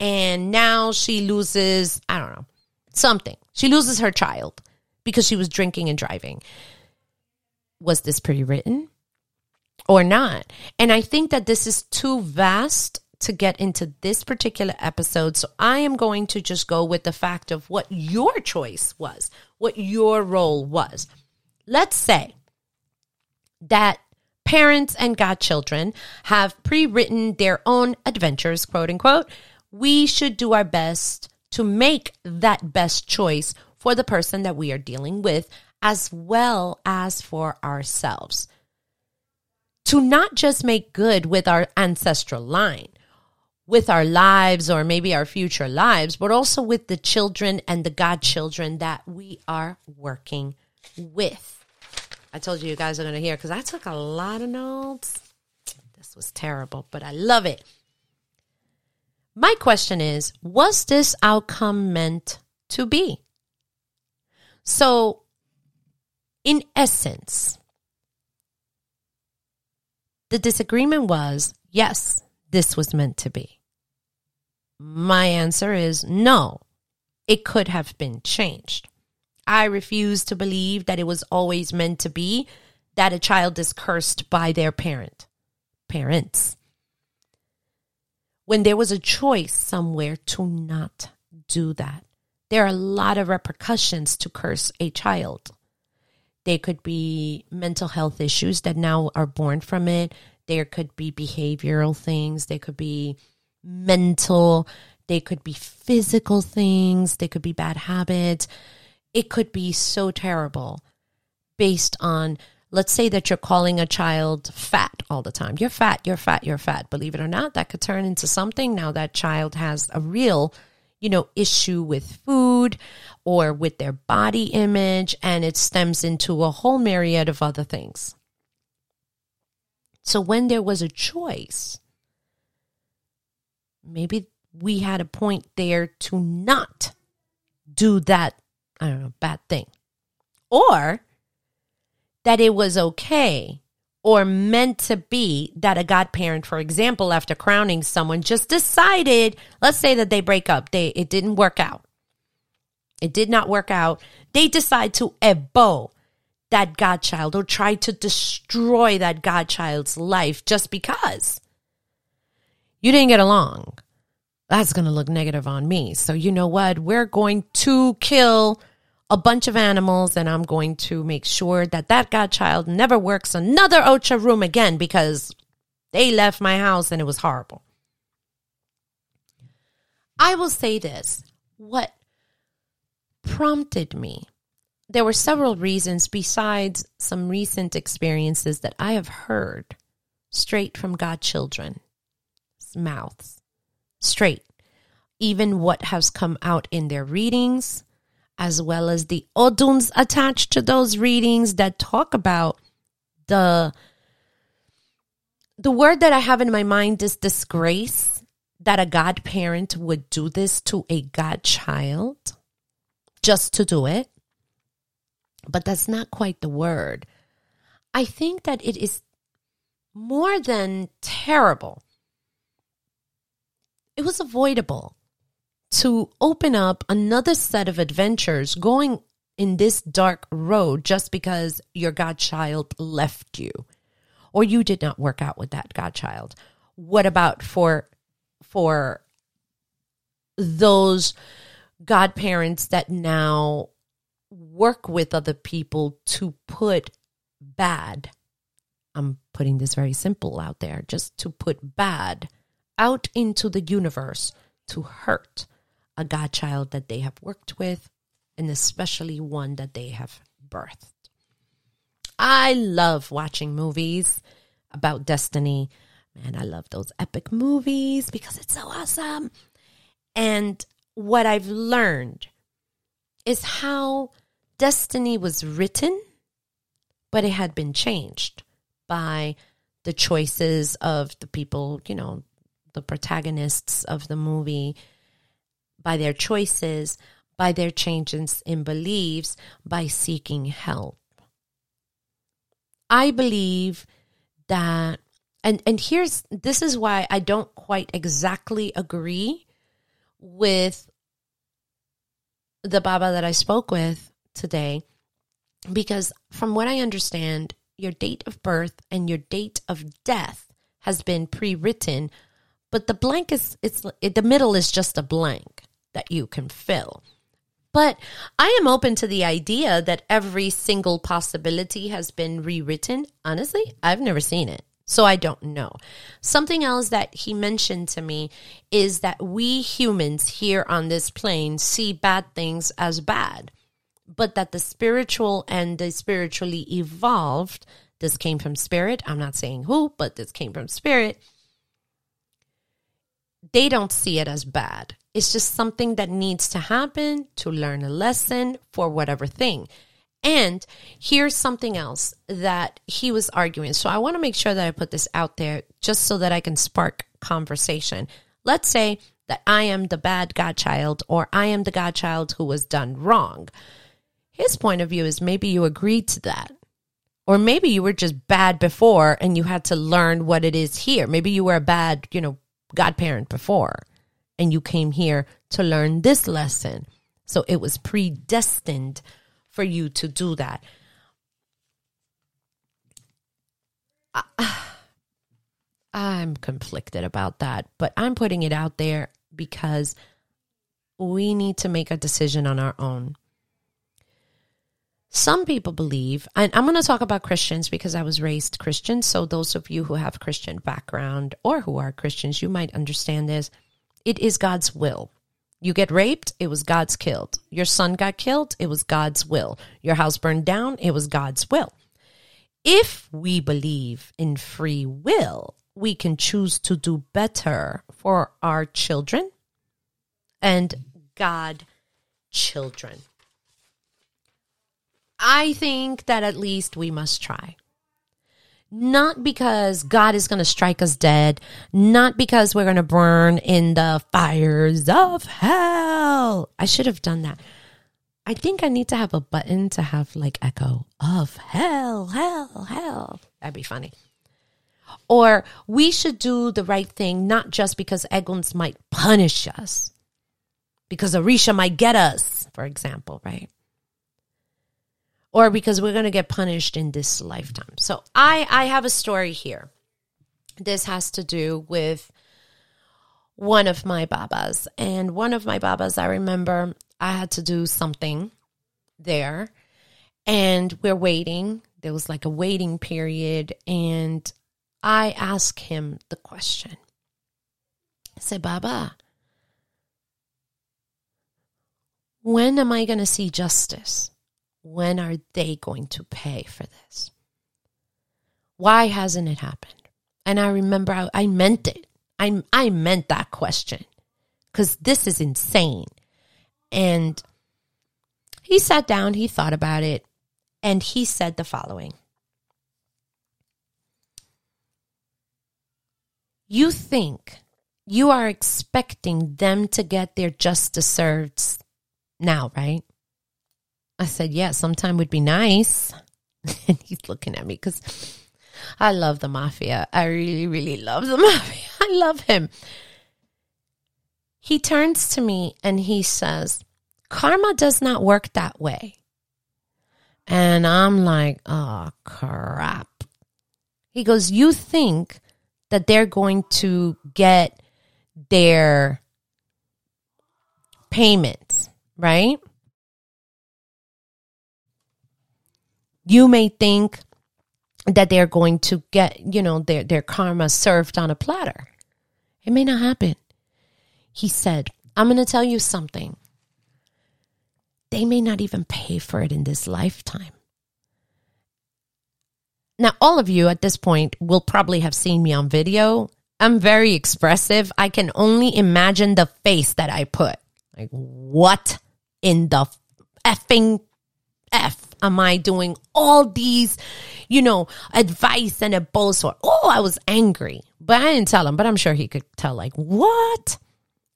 Speaker 1: and now she loses, I don't know, something. She loses her child because she was drinking and driving. Was this pretty written or not? And I think that this is too vast to get into this particular episode. So I am going to just go with the fact of what your choice was, what your role was. Let's say that parents and godchildren have pre written their own adventures, quote unquote. We should do our best to make that best choice for the person that we are dealing with, as well as for ourselves. To not just make good with our ancestral line, with our lives or maybe our future lives, but also with the children and the godchildren that we are working with. I told you you guys are going to hear because I took a lot of notes. This was terrible, but I love it. My question is Was this outcome meant to be? So, in essence, the disagreement was yes, this was meant to be. My answer is no. It could have been changed. I refuse to believe that it was always meant to be that a child is cursed by their parent. Parents. When there was a choice somewhere to not do that, there are a lot of repercussions to curse a child. They could be mental health issues that now are born from it. There could be behavioral things. There could be mental, they could be physical things, they could be bad habits. It could be so terrible based on, let's say that you're calling a child fat all the time. You're fat, you're fat, you're fat. Believe it or not, that could turn into something. Now that child has a real, you know, issue with food or with their body image, and it stems into a whole myriad of other things. So when there was a choice, maybe we had a point there to not do that, I don't know, bad thing. Or that it was okay or meant to be that a godparent, for example, after crowning someone, just decided, let's say that they break up, they it didn't work out. It did not work out. They decide to ebo that godchild or try to destroy that godchild's life just because you didn't get along. that's going to look negative on me. So, you know what? We're going to kill a bunch of animals and I'm going to make sure that that godchild never works another Ocha room again because they left my house and it was horrible. I will say this what prompted me, there were several reasons besides some recent experiences that I have heard straight from mouths, straight. Even what has come out in their readings, as well as the oduns attached to those readings that talk about the the word that I have in my mind is disgrace that a godparent would do this to a godchild just to do it. But that's not quite the word. I think that it is more than terrible. It was avoidable to open up another set of adventures going in this dark road just because your godchild left you or you did not work out with that godchild. What about for for those godparents that now work with other people to put bad I'm putting this very simple out there just to put bad out into the universe to hurt a godchild that they have worked with, and especially one that they have birthed. I love watching movies about destiny. Man, I love those epic movies because it's so awesome. And what I've learned is how destiny was written, but it had been changed by the choices of the people, you know, the protagonists of the movie by their choices, by their changes in beliefs, by seeking help. I believe that and and here's this is why I don't quite exactly agree with the Baba that I spoke with today because from what I understand your date of birth and your date of death has been pre-written but the blank is it's it, the middle is just a blank that you can fill. But I am open to the idea that every single possibility has been rewritten. Honestly, I've never seen it. So I don't know. Something else that he mentioned to me is that we humans here on this plane see bad things as bad, but that the spiritual and the spiritually evolved, this came from spirit. I'm not saying who, but this came from spirit. They don't see it as bad. It's just something that needs to happen to learn a lesson for whatever thing. And here's something else that he was arguing. So I want to make sure that I put this out there just so that I can spark conversation. Let's say that I am the bad godchild or I am the godchild who was done wrong. His point of view is maybe you agreed to that. Or maybe you were just bad before and you had to learn what it is here. Maybe you were a bad, you know, godparent before and you came here to learn this lesson. So it was predestined for you to do that. [sighs] I'm conflicted about that, but I'm putting it out there because we need to make a decision on our own. Some people believe, and I'm going to talk about Christians because I was raised Christian. So, those of you who have Christian background or who are Christians, you might understand this. It is God's will. You get raped, it was God's killed. Your son got killed, it was God's will. Your house burned down, it was God's will. If we believe in free will, we can choose to do better for our children and God children. I think that at least we must try not because God is going to strike us dead, not because we're going to burn in the fires of hell. I should have done that. I think I need to have a button to have like echo of hell, hell, hell. That'd be funny. Or we should do the right thing, not just because Eguns might punish us, because Orisha might get us, for example, right? Or because we're going to get punished in this lifetime. So I I have a story here. This has to do with one of my babas. And one of my babas, I remember I had to do something there and we're waiting. There was like a waiting period. And I asked him the question I said, Baba, when am I going to see justice? When are they going to pay for this? Why hasn't it happened? And I remember I, I meant it. I, I meant that question because this is insane. And he sat down, he thought about it, and he said the following You think you are expecting them to get their just desserts now, right? I said, Yeah, sometime would be nice. [laughs] and he's looking at me because I love the mafia. I really, really love the [laughs] mafia. I love him. He turns to me and he says, Karma does not work that way. And I'm like, oh, crap. He goes, You think that they're going to get their payments, right? You may think that they're going to get, you know, their, their karma served on a platter. It may not happen. He said, I'm going to tell you something they may not even pay for it in this lifetime. Now, all of you at this point will probably have seen me on video. I'm very expressive. I can only imagine the face that I put. Like, what in the effing F am I doing all these, you know, advice and a for? Oh, I was angry, but I didn't tell him, but I'm sure he could tell, like, what?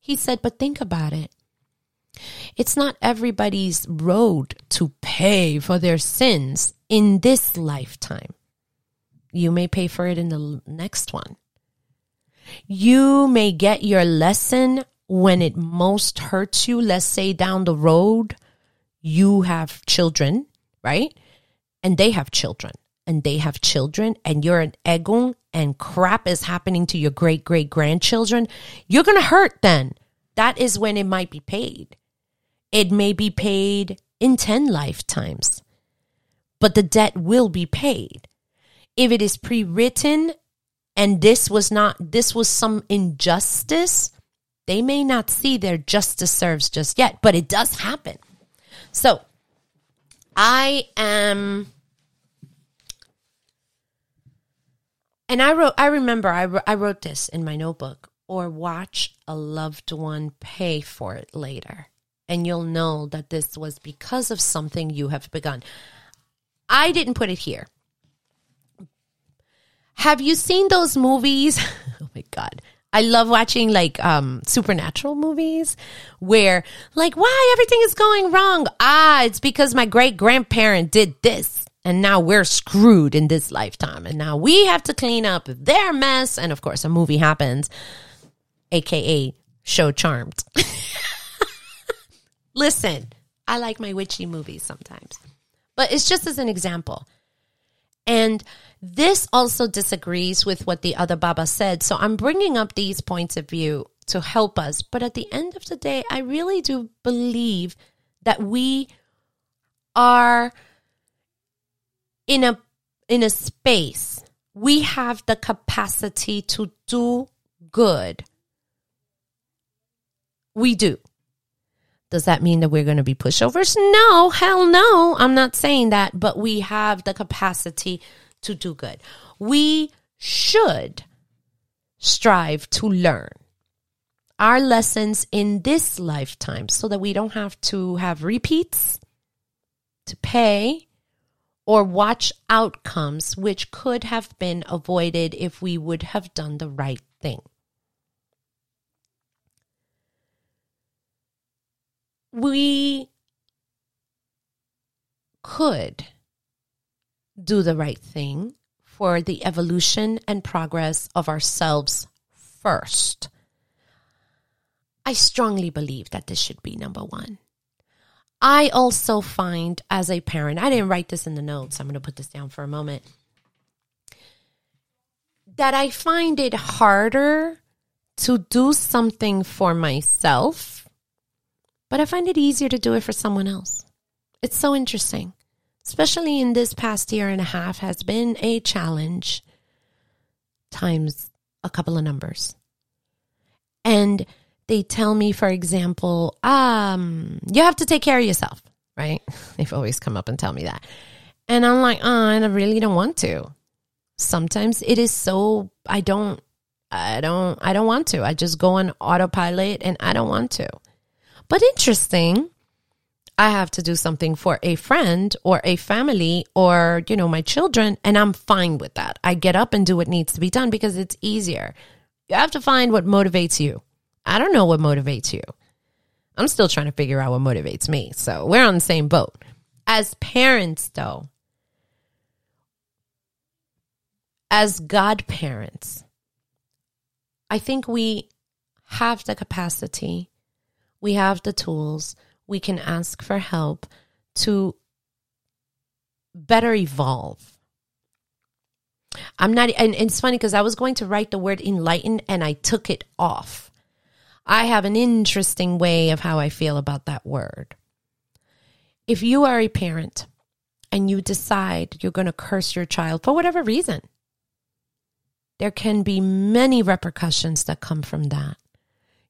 Speaker 1: He said, but think about it. It's not everybody's road to pay for their sins in this lifetime. You may pay for it in the next one. You may get your lesson when it most hurts you. Let's say down the road, you have children, right? And they have children, and they have children, and you're an egun, and crap is happening to your great great grandchildren. You're going to hurt then. That is when it might be paid. It may be paid in 10 lifetimes, but the debt will be paid. If it is pre written and this was not, this was some injustice, they may not see their justice serves just yet, but it does happen. So I am. And I wrote, I remember I, I wrote this in my notebook or watch a loved one pay for it later and you'll know that this was because of something you have begun. I didn't put it here. Have you seen those movies? [laughs] oh my God. I love watching like um supernatural movies where like why everything is going wrong. Ah, it's because my great grandparent did this and now we're screwed in this lifetime and now we have to clean up their mess and of course a movie happens aka show charmed. [laughs] Listen, I like my witchy movies sometimes, but it's just as an example. And this also disagrees with what the other Baba said. So I'm bringing up these points of view to help us. But at the end of the day, I really do believe that we are in a in a space we have the capacity to do good we do does that mean that we're going to be pushovers? No, hell no. I'm not saying that, but we have the capacity to do good. We should strive to learn our lessons in this lifetime so that we don't have to have repeats, to pay, or watch outcomes which could have been avoided if we would have done the right thing. We could do the right thing for the evolution and progress of ourselves first. I strongly believe that this should be number one. I also find as a parent, I didn't write this in the notes, I'm going to put this down for a moment, that I find it harder to do something for myself, but I find it easier to do it for someone else. It's so interesting, especially in this past year and a half has been a challenge times a couple of numbers. And they tell me, for example, um, you have to take care of yourself, right? [laughs] They've always come up and tell me that. And I'm like, oh, I really don't want to. Sometimes it is so I don't I don't I don't want to. I just go on autopilot and I don't want to. But interesting, I have to do something for a friend or a family or, you know, my children and I'm fine with that. I get up and do what needs to be done because it's easier. You have to find what motivates you. I don't know what motivates you. I'm still trying to figure out what motivates me. So, we're on the same boat. As parents though, as godparents, I think we have the capacity, we have the tools, we can ask for help to better evolve. I'm not, and it's funny because I was going to write the word enlighten and I took it off. I have an interesting way of how I feel about that word. If you are a parent and you decide you're going to curse your child for whatever reason, there can be many repercussions that come from that.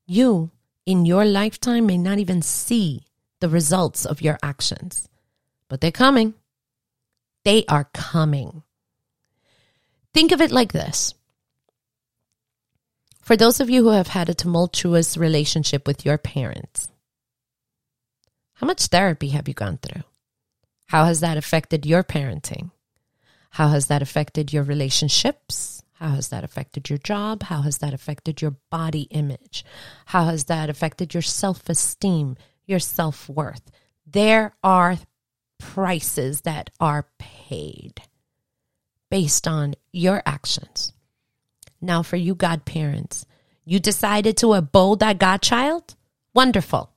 Speaker 1: You, in your lifetime, may not even see the results of your actions, but they're coming. They are coming. Think of it like this. For those of you who have had a tumultuous relationship with your parents, how much therapy have you gone through? How has that affected your parenting? How has that affected your relationships? How has that affected your job? How has that affected your body image? How has that affected your self esteem, your self worth? There are prices that are paid based on your actions. Now, for you godparents, you decided to abode that godchild? Wonderful.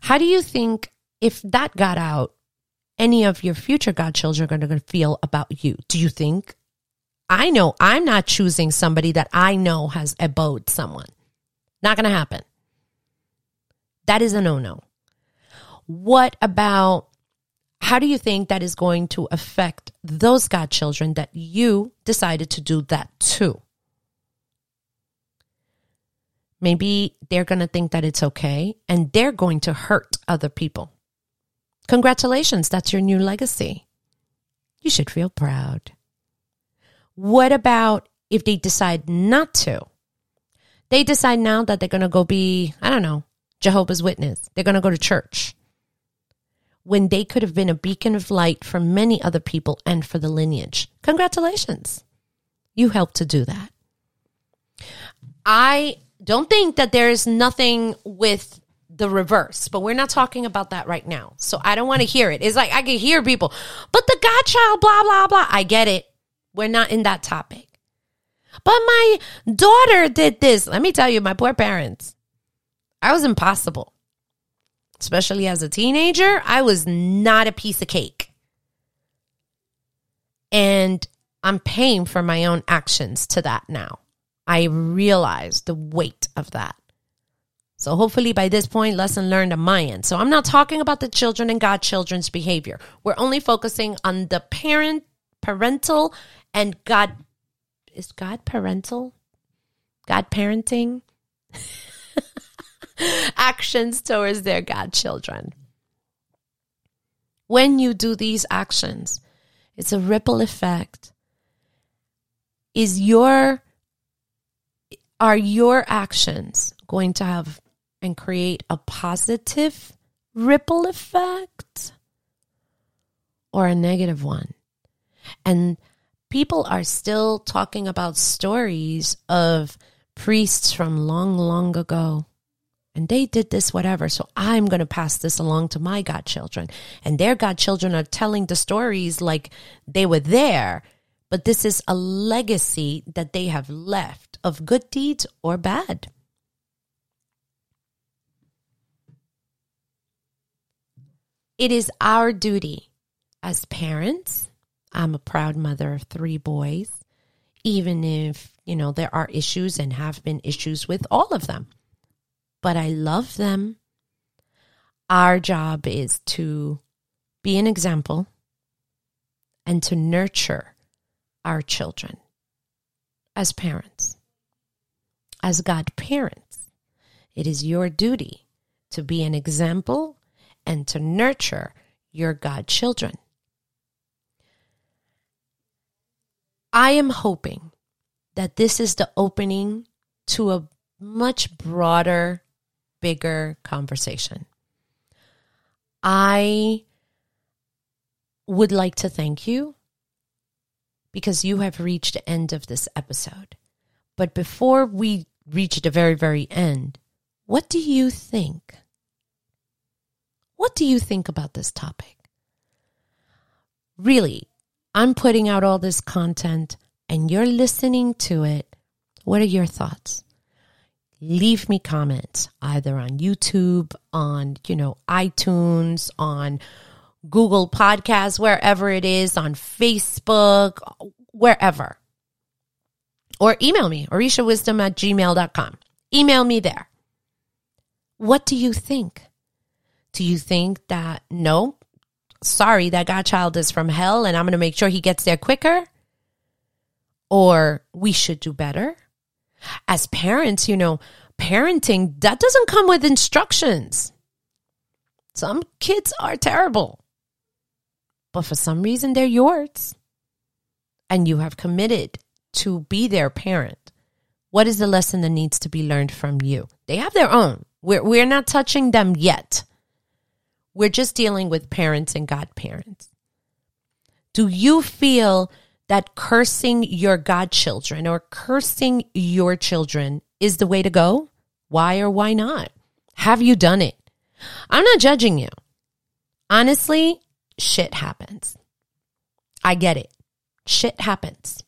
Speaker 1: How do you think if that got out, any of your future godchildren are going to feel about you? Do you think I know I'm not choosing somebody that I know has abode someone. Not going to happen. That is a no no. What about how do you think that is going to affect those godchildren that you decided to do that to? Maybe they're going to think that it's okay and they're going to hurt other people. Congratulations, that's your new legacy. You should feel proud. What about if they decide not to? They decide now that they're going to go be, I don't know, Jehovah's Witness. They're going to go to church. When they could have been a beacon of light for many other people and for the lineage. Congratulations. You helped to do that. I don't think that there is nothing with the reverse, but we're not talking about that right now. So I don't want to hear it. It's like I can hear people, but the godchild, blah, blah, blah. I get it. We're not in that topic. But my daughter did this. Let me tell you, my poor parents, I was impossible. Especially as a teenager, I was not a piece of cake. And I'm paying for my own actions to that now. I realize the weight of that. So hopefully by this point, lesson learned on my end. So I'm not talking about the children and godchildren's behavior. We're only focusing on the parent, parental and God is God parental? God parenting? [laughs] actions towards their godchildren. When you do these actions, it's a ripple effect. Is your are your actions going to have and create a positive ripple effect or a negative one? And people are still talking about stories of priests from long, long ago. And they did this, whatever. So I'm going to pass this along to my godchildren. And their godchildren are telling the stories like they were there. But this is a legacy that they have left of good deeds or bad. It is our duty as parents I'm a proud mother of three boys. even if, you know, there are issues and have been issues with all of them. But I love them. Our job is to be an example and to nurture our children as parents, as God parents. It is your duty to be an example and to nurture your God children. I am hoping that this is the opening to a much broader, bigger conversation. I would like to thank you because you have reached the end of this episode. But before we reach the very, very end, what do you think? What do you think about this topic? Really, I'm putting out all this content and you're listening to it. What are your thoughts? Leave me comments either on YouTube, on, you know, iTunes, on Google Podcasts, wherever it is, on Facebook, wherever. Or email me, orishawisdom at gmail.com. Email me there. What do you think? Do you think that, no, sorry, that godchild is from hell and I'm going to make sure he gets there quicker? Or we should do better? As parents, you know, parenting, that doesn't come with instructions. Some kids are terrible but for some reason they're yours and you have committed to be their parent. What is the lesson that needs to be learned from you? They have their own. We're, we're not touching them yet. We're just dealing with parents and godparents. Do you feel that cursing your godchildren or cursing your children is the way to go? Why or why not? Have you done it? I'm not judging you. Honestly, shit happens. I get it. Shit happens.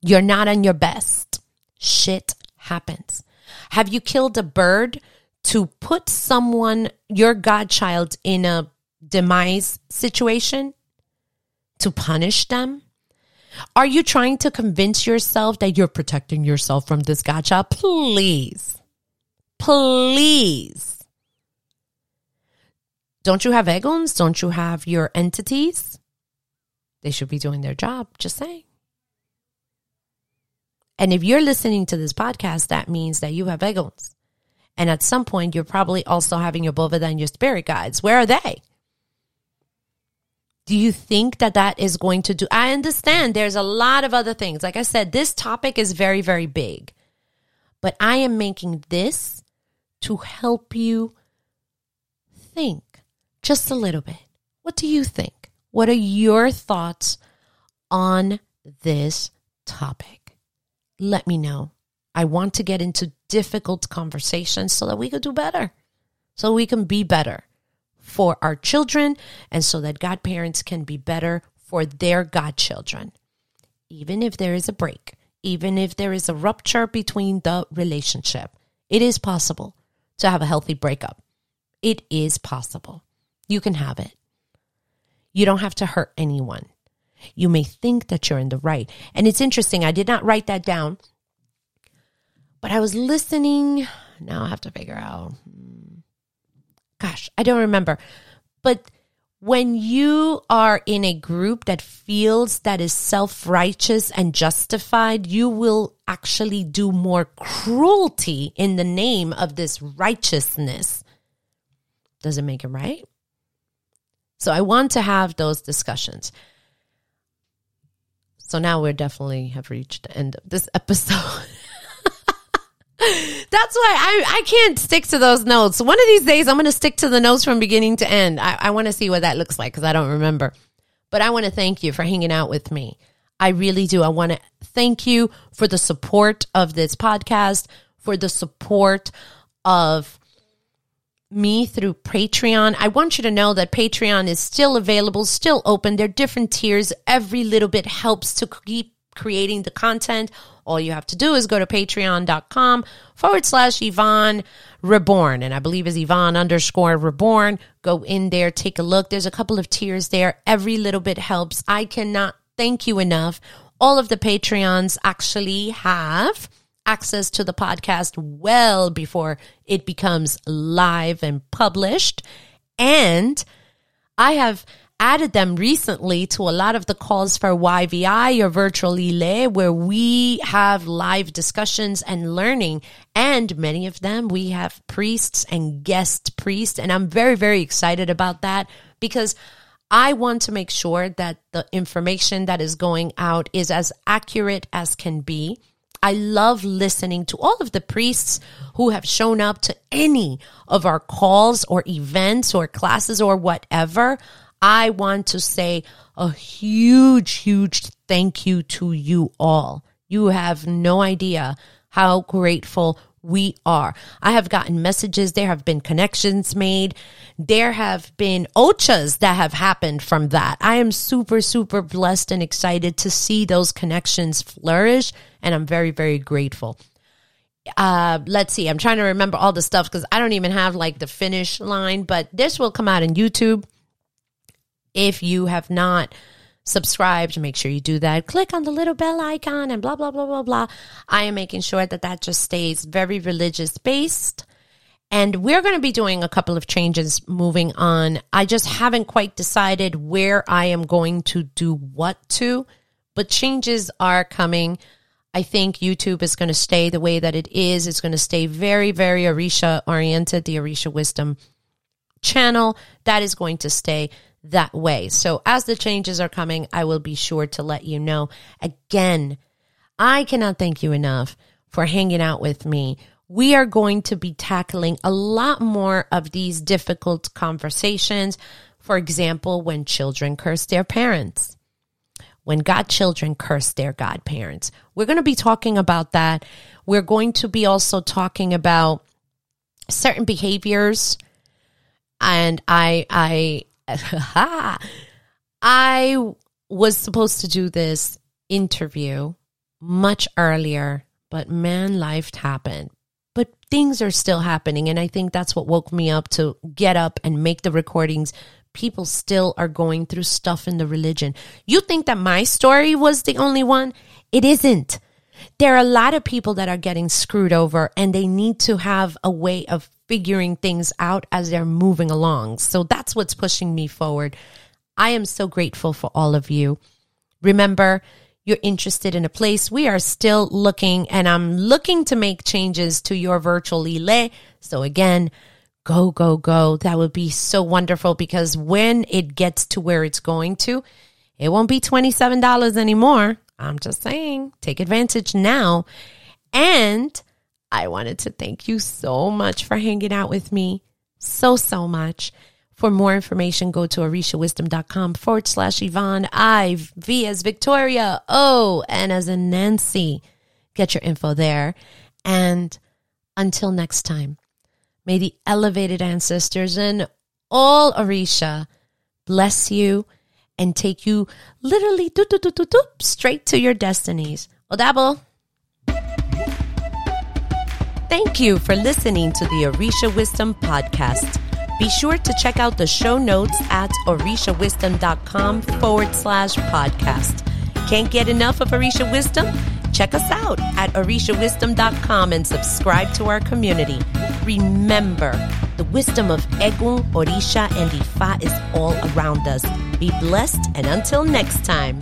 Speaker 1: You're not on your best. Shit happens. Have you killed a bird to put someone, your godchild, in a demise situation? To punish them? Are you trying to convince yourself that you're protecting yourself from this godchild? Please. Please. Don't you have eguns? Don't you have your entities? They should be doing their job. Just saying. And if you're listening to this podcast, that means that you have eguns. And at some point, you're probably also having your Boveda and your spirit guides. Where are they? Do you think that that is going to do? I understand there's a lot of other things. Like I said, this topic is very, very big. But I am making this to help you think just a little bit. What do you think? What are your thoughts on this topic? Let me know. I want to get into difficult conversations so that we could do better, so we can be better for our children, and so that godparents can be better for their godchildren. Even if there is a break, even if there is a rupture between the relationship, it is possible to have a healthy breakup. It is possible. You can have it. You don't have to hurt anyone. You may think that you're in the right. And it's interesting. I did not write that down, but I was listening. Now I have to figure out. Gosh, I don't remember. But when you are in a group that feels that is self righteous and justified, you will actually do more cruelty in the name of this righteousness. Does it make it right? So I want to have those discussions. So now we definitely have reached the end of this [laughs] episode. That's why I, I can't stick to those notes. One of these days, I'm going to stick to the notes from beginning to end. I, I want to see what that looks like because I don't remember. But I want to thank you for hanging out with me. I really do. I want to thank you for the support of this podcast, for the support of me through Patreon. I want you to know that Patreon is still available, still open. There are different tiers. Every little bit helps to keep creating the content. All you have to do is go to patreon.com forward slash Ivon Reborn. And I believe is Ivon underscore Reborn. Go in there, take a look. There's a couple of tiers there. Every little bit helps. I cannot thank you enough All of the Patreons actually have access to the podcast well before it becomes live and published. And I have added them recently to a lot of the calls for YVI or virtual Ile, where we have live discussions and learning. And many of them, we have priests and guest priests. And I'm very, very excited about that because I want to make sure that the information that is going out is as accurate as can be. I love listening to all of the priests who have shown up to any of our calls or events or classes or whatever. I want to say a huge, huge thank you to you all. You have no idea how grateful we are. I have gotten messages. There have been connections made. There have been ochas that have happened from that. I am super, super blessed and excited to see those connections flourish. And I'm very, very grateful. Uh, let's see. I'm trying to remember all the stuff because I don't even have like the finish line, but this will come out in YouTube. If you have not subscribed, make sure you do that. Click on the little bell icon and blah, blah, blah, blah, blah. I am making sure that that just stays very religious based. And we're going to be doing a couple of changes moving on. I just haven't quite decided where I am going to do what to, but changes are coming. I think YouTube is going to stay the way that it is. It's going to stay very, very Orisha oriented, the Orisha Wisdom channel. That is going to stay that way. So as the changes are coming, I will be sure to let you know. Again, I cannot thank you enough for hanging out with me. We are going to be tackling a lot more of these difficult conversations. For example, when children curse their parents, when godchildren curse their godparents. We're going to be talking about that. We're going to be also talking about certain behaviors and I I [laughs] I was supposed to do this interview much earlier, but man, life happened. But things are still happening. And I think that's what woke me up to get up and make the recordings. People still are going through stuff in the religion. You think that my story was the only one? It isn't. There are a lot of people that are getting screwed over and they need to have a way of figuring things out as they're moving along. So that's what's pushing me forward. I am so grateful for all of you. Remember, you're interested in a place. We are still looking and I'm looking to make changes to your virtual Ile. So again, go, go, go. That would be so wonderful because when it gets to where it's going to, it won't be $27 anymore. I'm just saying, take advantage now. And I wanted to thank you so much for hanging out with me. So, so much. For more information, go to orishawisdom.com forward slash Ivon. I, V as Victoria, O, and as in Nancy. Get your info there. And until next time, may the elevated ancestors and all Orisha bless you and take you literally straight to your destinies. Odabo. Thank you for listening to the Orisha Wisdom podcast. Be sure to check out the show notes at orishawisdom.com forward slash podcast. Can't get enough of Orisha Wisdom? Check us out at orishawisdom.com and subscribe to our community. Remember, the wisdom of Egun, Orisha, and Ifa is all around us. Be blessed, and until next time.